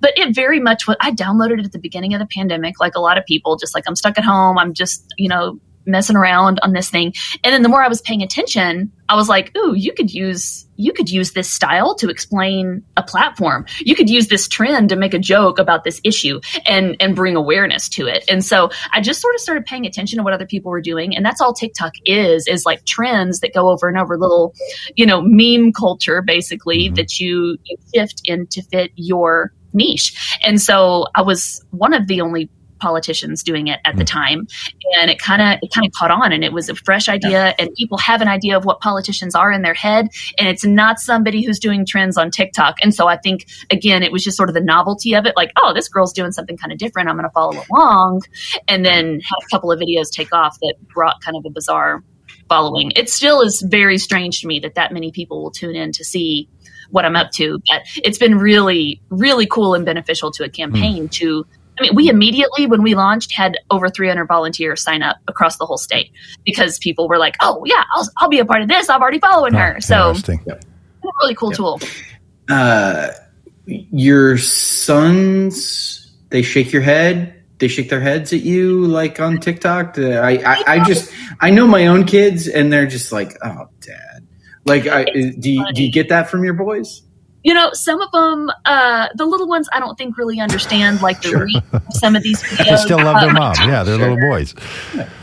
but it very much what I downloaded it at the beginning of the pandemic, like a lot of people, just like I'm stuck at home. I'm just, you know, messing around on this thing. And then the more I was paying attention, I was like, ooh, you could use you could use this style to explain a platform. You could use this trend to make a joke about this issue and and bring awareness to it. And so I just sort of started paying attention to what other people were doing. And that's all TikTok is, is like trends that go over and over little, you know, meme culture basically mm-hmm. that you, you shift in to fit your niche. And so I was one of the only politicians doing it at the mm. time and it kind of it kind of caught on and it was a fresh idea and people have an idea of what politicians are in their head and it's not somebody who's doing trends on TikTok and so I think again it was just sort of the novelty of it like oh this girl's doing something kind of different I'm going to follow along and then have a couple of videos take off that brought kind of a bizarre following it still is very strange to me that that many people will tune in to see what I'm up to. But it's been really, really cool and beneficial to a campaign mm. to I mean, we immediately, when we launched, had over 300 volunteers sign up across the whole state because people were like, oh, yeah, I'll, I'll be a part of this. I'm already following oh, her. So, really cool tool. Uh, your sons, they shake your head. They shake their heads at you like on TikTok. I, I, I just, I know my own kids and they're just like, oh, dad. Like, I, do, you, do you get that from your boys? You know, some of them, uh, the little ones, I don't think really understand like the sure. some of these <laughs> videos. they still love their mom. Yeah, they're little <laughs> boys.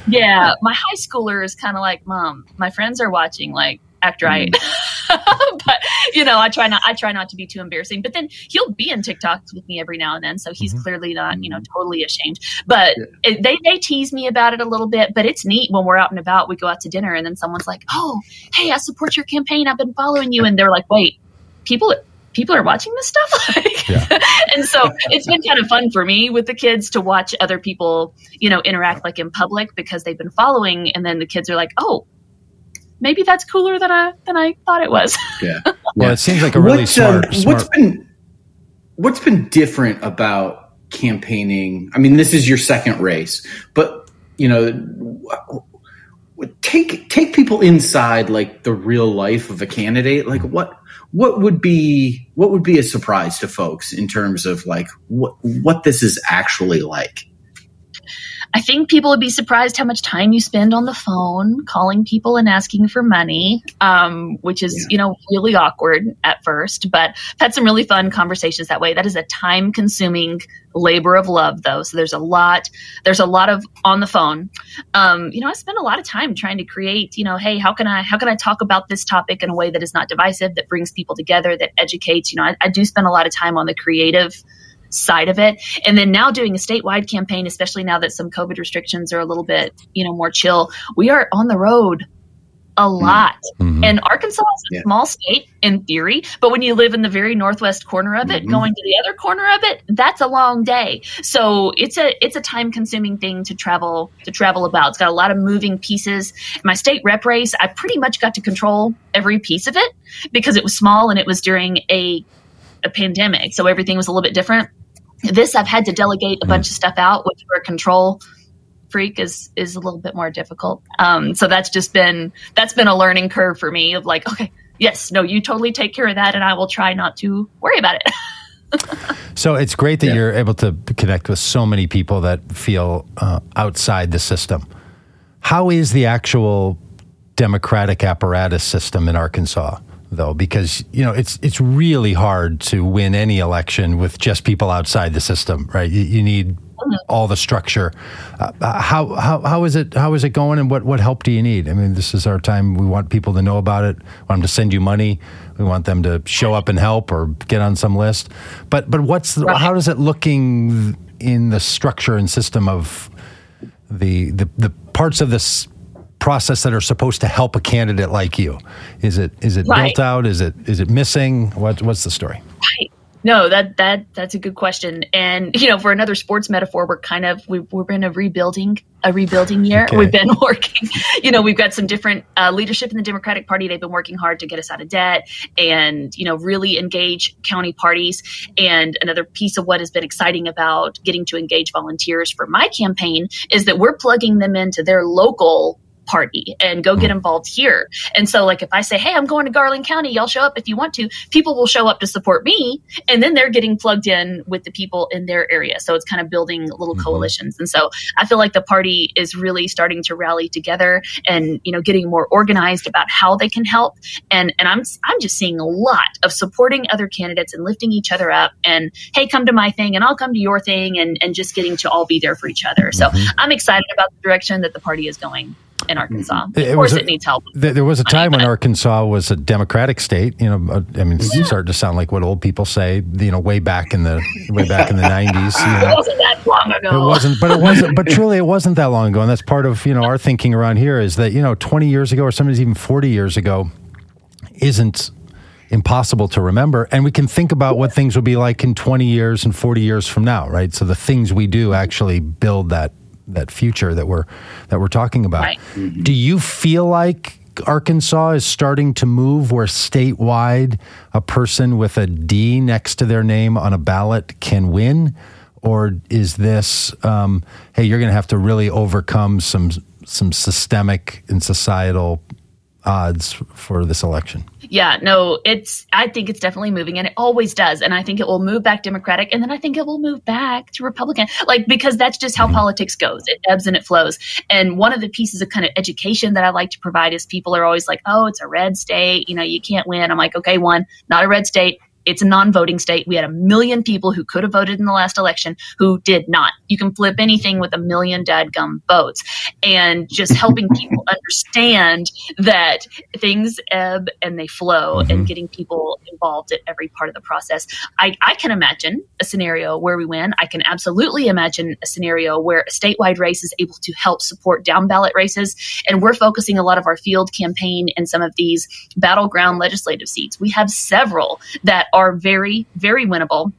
Yeah, my high schooler is kind of like, mom, my friends are watching. Like, act right. Mm. <laughs> but you know, I try not. I try not to be too embarrassing. But then he'll be in TikToks with me every now and then, so he's mm-hmm. clearly not, you know, mm-hmm. totally ashamed. But yeah. it, they they tease me about it a little bit. But it's neat when we're out and about. We go out to dinner, and then someone's like, "Oh, hey, I support your campaign. I've been following you," and they're like, "Wait, people." people are watching this stuff <laughs> yeah. <laughs> and so it's been kind of fun for me with the kids to watch other people you know interact like in public because they've been following and then the kids are like oh maybe that's cooler than I than I thought it was. <laughs> yeah. Well, it seems like a really what, uh, smart, smart. What's been what's been different about campaigning? I mean, this is your second race, but you know, take take people inside like the real life of a candidate. Like what what would be what would be a surprise to folks in terms of like what what this is actually like? I think people would be surprised how much time you spend on the phone calling people and asking for money, um, which is, yeah. you know, really awkward at first. But I've had some really fun conversations that way. That is a time consuming labor of love though. So there's a lot, there's a lot of on the phone. Um, you know, I spend a lot of time trying to create, you know, hey, how can I, how can I talk about this topic in a way that is not divisive, that brings people together, that educates, you know, I, I do spend a lot of time on the creative side of it. And then now doing a statewide campaign, especially now that some COVID restrictions are a little bit, you know, more chill, we are on the road a mm-hmm. lot. Mm-hmm. And Arkansas is a yeah. small state in theory, but when you live in the very northwest corner of it, mm-hmm. going to the other corner of it, that's a long day. So it's a it's a time consuming thing to travel to travel about. It's got a lot of moving pieces. My state rep race, I pretty much got to control every piece of it because it was small and it was during a a pandemic, so everything was a little bit different. This I've had to delegate a bunch of stuff out, which for a control freak is is a little bit more difficult. Um, so that's just been that's been a learning curve for me of like, okay, yes, no, you totally take care of that, and I will try not to worry about it. <laughs> so it's great that yeah. you're able to connect with so many people that feel uh, outside the system. How is the actual democratic apparatus system in Arkansas? Though, because you know it's it's really hard to win any election with just people outside the system, right? You, you need all the structure. Uh, uh, how, how how is it how is it going, and what what help do you need? I mean, this is our time. We want people to know about it. We want them to send you money. We want them to show up and help or get on some list. But but what's the, how does it looking in the structure and system of the the, the parts of this process that are supposed to help a candidate like you? Is it is it right. built out? Is it is it missing? What, what's the story? Right. No, that that that's a good question. And you know, for another sports metaphor, we're kind of we, we're in a rebuilding a rebuilding year. Okay. We've been <laughs> working. You know, we've got some different uh, leadership in the Democratic Party. They've been working hard to get us out of debt and you know really engage county parties. And another piece of what has been exciting about getting to engage volunteers for my campaign is that we're plugging them into their local party and go get hmm. involved here. And so, like, if I say, Hey, I'm going to Garland County, y'all show up if you want to, people will show up to support me. And then they're getting plugged in with the people in their area. So it's kind of building little mm-hmm. coalitions. And so I feel like the party is really starting to rally together and, you know, getting more organized about how they can help. And, and I'm, I'm just seeing a lot of supporting other candidates and lifting each other up and, Hey, come to my thing and I'll come to your thing and, and just getting to all be there for each other. So mm-hmm. I'm excited about the direction that the party is going in Arkansas. Mm-hmm. It, of course, a, it needs help. there was a time when Arkansas was a Democratic state. You know, I mean, it's yeah. starting to sound like what old people say. You know, way back in the way back in the nineties. You know. <laughs> It wasn't that long ago. It wasn't, but it wasn't. But <laughs> truly, it wasn't that long ago. And that's part of you know our thinking around here is that you know twenty years ago or sometimes even forty years ago isn't impossible to remember and we can think about what things will be like in 20 years and 40 years from now right so the things we do actually build that that future that we're that we're talking about. Right. Mm-hmm. Do you feel like Arkansas is starting to move where statewide a person with a D next to their name on a ballot can win? Or is this, um, hey, you're going to have to really overcome some some systemic and societal odds for this election? Yeah, no, it's I think it's definitely moving and it always does. And I think it will move back Democratic and then I think it will move back to Republican. Like because that's just how mm-hmm. politics goes. It ebbs and it flows. And one of the pieces of kind of education that I like to provide is people are always like, "Oh, it's a red state, you know, you can't win." I'm like, "Okay, one, not a red state, It's a non voting state. We had a million people who could have voted in the last election who did not. You can flip anything with a million dadgum votes. And just helping people <laughs> understand that things ebb and they flow mm-hmm. and getting people involved at every part of the process. I, I can imagine a scenario where we win. I can absolutely imagine a scenario where a statewide race is able to help support down ballot races. And we're focusing a lot of our field campaign in some of these battleground legislative seats. We have several that are very, very winnable.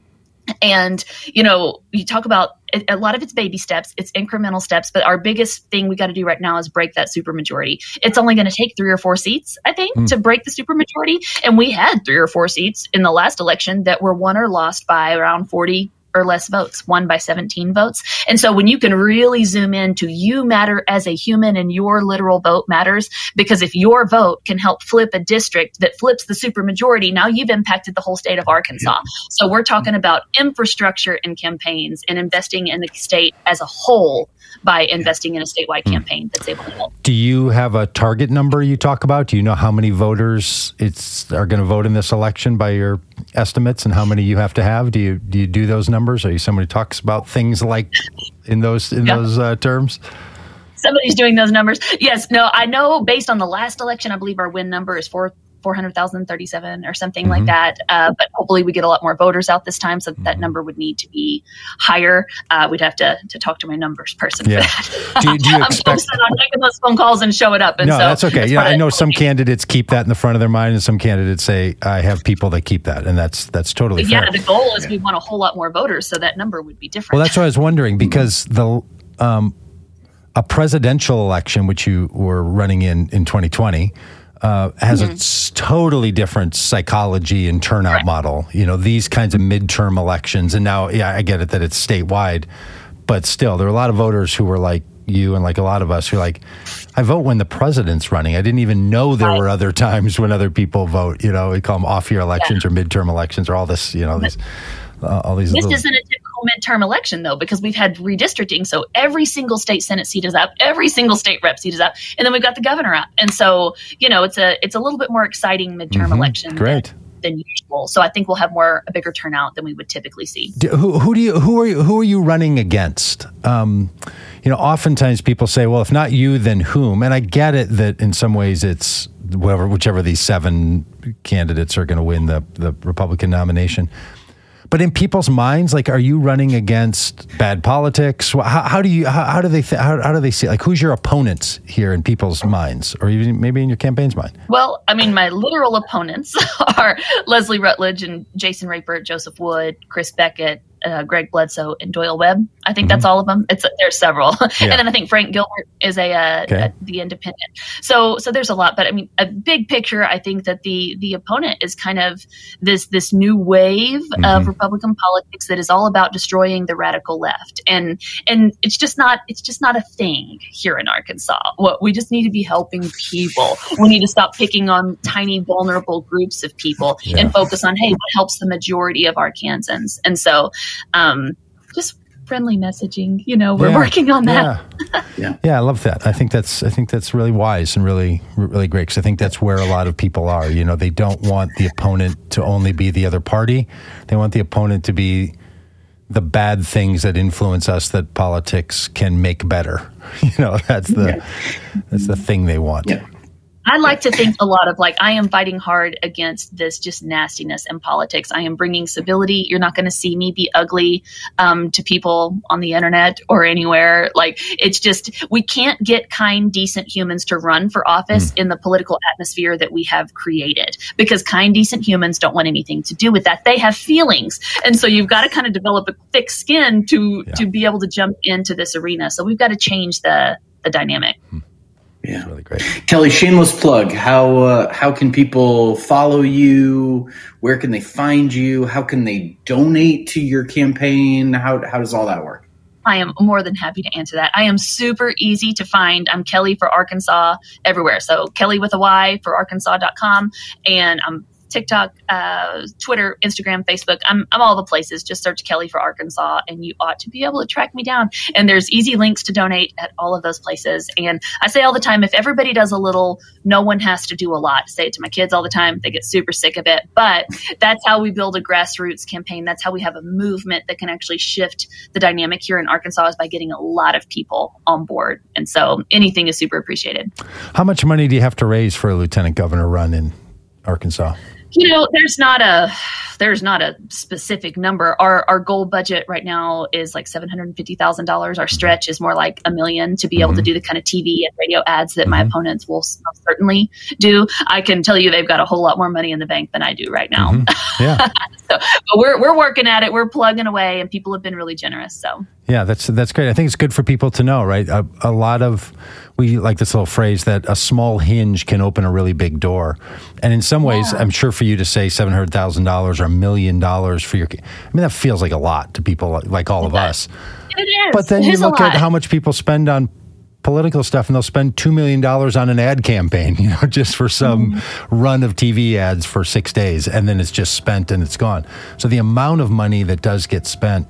And, you know, you talk about a lot of it's baby steps, it's incremental steps, but our biggest thing we got to do right now is break that supermajority. It's only going to take three or four seats, I think, mm. to break the supermajority. And we had three or four seats in the last election that were won or lost by around 40 or less votes, one by 17 votes. And so when you can really zoom in to you matter as a human and your literal vote matters, because if your vote can help flip a district that flips the supermajority, now you've impacted the whole state of Arkansas. So we're talking about infrastructure and campaigns and investing in the state as a whole by investing in a statewide hmm. campaign that's able to help. Do you have a target number you talk about? Do you know how many voters it's are going to vote in this election by your estimates and how many you have to have? Do you do you do those numbers? Are you somebody who talks about things like in those in yeah. those uh, terms? Somebody's doing those numbers. Yes, no, I know based on the last election, I believe our win number is four 400,037 or something mm-hmm. like that. Uh, but hopefully we get a lot more voters out this time so that, mm-hmm. that number would need to be higher. Uh, we'd have to, to talk to my numbers person yeah. for that. Do, do you <laughs> expect- I'm on making those phone calls and show it up. And no, so that's okay. That's yeah, I know some candidates keep that in the front of their mind and some candidates say, I have people that keep that. And that's, that's totally fair. Yeah, the goal is we want a whole lot more voters so that number would be different. Well, that's what I was wondering because the, um, a presidential election, which you were running in in 2020, uh, has mm-hmm. a totally different psychology and turnout right. model. You know, these kinds of midterm elections, and now, yeah, I get it that it's statewide, but still, there are a lot of voters who were like you and like a lot of us who are like, I vote when the president's running. I didn't even know there right. were other <laughs> times when other people vote. You know, we call them off-year elections yeah. or midterm elections or all this. You know, these uh, all these. This little... isn't a typical midterm election though, because we've had redistricting. So every single state senate seat is up, every single state rep seat is up, and then we've got the governor up. And so you know, it's a it's a little bit more exciting midterm mm-hmm. election. Great. Than, than usual. So I think we'll have more a bigger turnout than we would typically see. Do, who, who do you who are you who are you running against? Um, you know, oftentimes people say, "Well, if not you, then whom?" And I get it that in some ways it's whoever, whichever these seven candidates are going to win the the Republican nomination. But in people's minds, like, are you running against bad politics? How, how do you how, how do they th- how, how do they see like who's your opponents here in people's minds, or even maybe in your campaign's mind? Well, I mean, my literal opponents <laughs> are Leslie Rutledge and Jason Rapert, Joseph Wood, Chris Bequette, uh, Greg Bledsoe and Doyle Webb. I think mm-hmm. that's all of them. It's there's several, <laughs> yeah. and then I think Frank Gilbert is a, uh, okay. a, the independent. So so there's a lot, but I mean, a big picture. I think that the the opponent is kind of this this new wave mm-hmm. of Republican politics that is all about destroying the radical left, and and it's just not it's just not a thing here in Arkansas. What we just need to be helping people. We need to stop picking on tiny vulnerable groups of people yeah. and focus on hey, what helps the majority of Arkansans, and so um, just friendly messaging. You know, we're yeah, working on that. Yeah. <laughs> yeah. yeah, I love that. I think that's I think that's really wise and really really great because I think that's where a lot of people are. You know, they don't want the opponent to only be the other party. They want the opponent to be the bad things that influence us that politics can make better. <laughs> You know, that's the that's the thing they want. Yeah. I like to think a lot of like, I am fighting hard against this just nastiness in politics. I am bringing civility. You're not going to see me be ugly um, to people on the internet or anywhere. Like, it's just, we can't get kind, decent humans to run for office mm. in the political atmosphere that we have created because kind, decent humans don't want anything to do with that. They have feelings. And so you've got to kind of develop a thick skin to, yeah. to be able to jump into this arena. So we've got to change the, the dynamic. Mm. Yeah, really great. Kelly, shameless plug. How uh, how can people follow you? Where can they find you? How can they donate to your campaign? How how does all that work? I am more than happy to answer that. I am super easy to find. I'm Kelly for Arkansas everywhere. So Kelly with a Y for Arkansas.com. And I'm TikTok, uh, Twitter, Instagram, Facebook. I'm, I'm all the places. Just search Kelly for Arkansas and you ought to be able to track me down. And there's easy links to donate at all of those places. And I say all the time if everybody does a little, no one has to do a lot. I say it to my kids all the time. They get super sick of it. But that's how we build a grassroots campaign. That's how we have a movement that can actually shift the dynamic here in Arkansas is by getting a lot of people on board. And so anything is super appreciated. How much money do you have to raise for a lieutenant governor run in Arkansas? You know, there's not a there's not a specific number. Our our goal budget right now is like seven hundred and fifty thousand dollars. Our stretch is more like a million to be mm-hmm. able to mm-hmm. do the kind of TV and radio ads that mm-hmm. my opponents will certainly do. I can tell you they've got a whole lot more money in the bank than I do right now. Mm-hmm. Yeah, <laughs> so, but we're we're working at it. We're plugging away, and people have been really generous. So yeah, that's that's great. I think it's good for people to know, right? A, a lot of we like this little phrase that a small hinge can open a really big door. And in some ways, yeah. I'm sure for you to say $700,000 or a million dollars for your, I mean, that feels like a lot to people like all of us. It is. But then it you look at how much people spend on political stuff and they'll spend $2 million on an ad campaign, <laughs> you know, just for some mm run of TV ads for six days. And then it's just spent and it's gone. So the amount of money that does get spent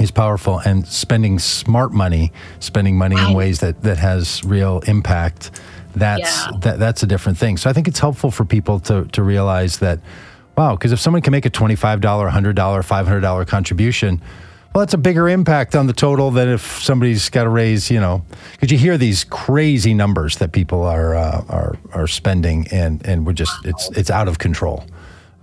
is powerful and spending smart money, spending money in ways that, that has real impact. That's yeah. that, that's a different thing. So I think it's helpful for people to to realize that wow, because if someone can make a twenty five dollar, hundred dollar, five hundred dollar contribution, well, that's a bigger impact on the total than if somebody's got to raise, you know, because you hear these crazy numbers that people are uh, are are spending, and and we're just it's it's out of control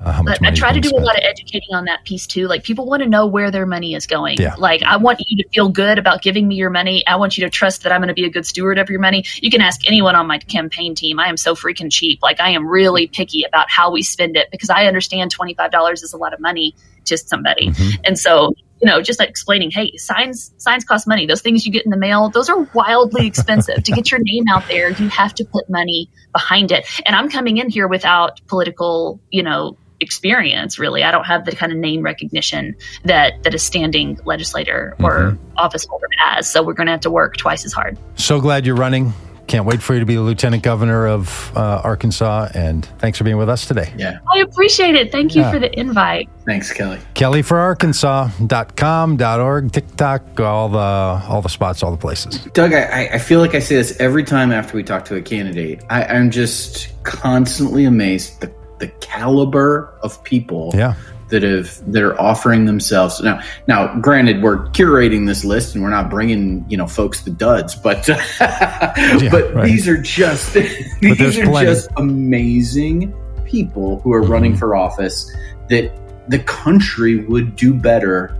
uh, how much I, I try to do spent. a lot of educating on that piece too. Like people want to know where their money is going. Yeah. Like I want you to feel good about giving me your money. I want you to trust that I'm going to be a good steward of your money. You can ask anyone on my campaign team. I am so freaking cheap. Like I am really picky about how we spend it because I understand $25 is a lot of money to somebody. Mm-hmm. And so you know, just like explaining, hey, signs signs cost money. Those things you get in the mail, those are wildly expensive. to get your name out there, you have to put money behind it. And I'm coming in here without political, you know, experience really i don't have the kind of name recognition that that a standing legislator or mm-hmm. office holder has so we're going to have to work twice as hard so glad you're running can't wait for you to be the lieutenant governor of uh, Arkansas. And thanks for being with us today. Yeah. I appreciate it. Thank you yeah. for the invite. Thanks, Kelly. Kelly for Arkansas.com, .org, TikTok, all the all the spots, all the places. Doug, I, I feel like I say this every time after we talk to a candidate. I, I'm just constantly amazed the the caliber of people yeah. that have that are offering themselves now now granted we're curating this list and we're not bringing you know folks the duds but <laughs> yeah, but right. these are just <laughs> these are plenty. just amazing people who are mm-hmm. running for office that the country would do better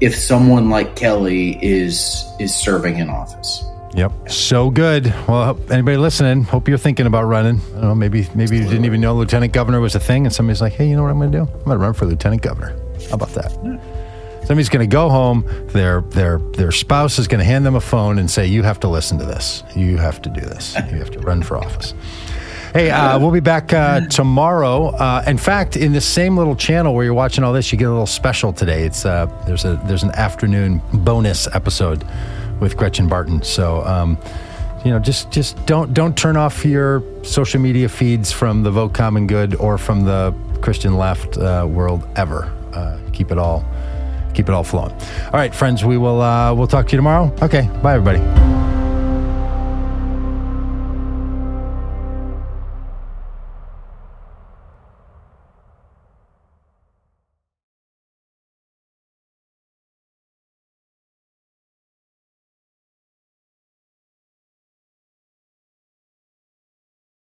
if someone like Kelly is is serving in office Yep. So good. Well, anybody listening, hope you're thinking about running. I don't know, maybe maybe you didn't even know lieutenant governor was a thing, and somebody's like, hey, you know what I'm going to do? I'm going to run for lieutenant governor. How about that? Somebody's going to go home. Their their their spouse is going to hand them a phone and say, "You have to listen to this. You have to do this. You have to run for office." Hey, uh, we'll be back uh, tomorrow. Uh, in fact, in the same little channel where you're watching all this, you get a little special today. It's uh, there's a there's an afternoon bonus episode with Gretchen Barton. So, um, you know, just just don't don't turn off your social media feeds from the Vote Common Good or from the Christian left uh, world ever. Uh, keep it all keep it all flowing. All right, friends, we will uh, we'll talk to you tomorrow. Okay, bye everybody.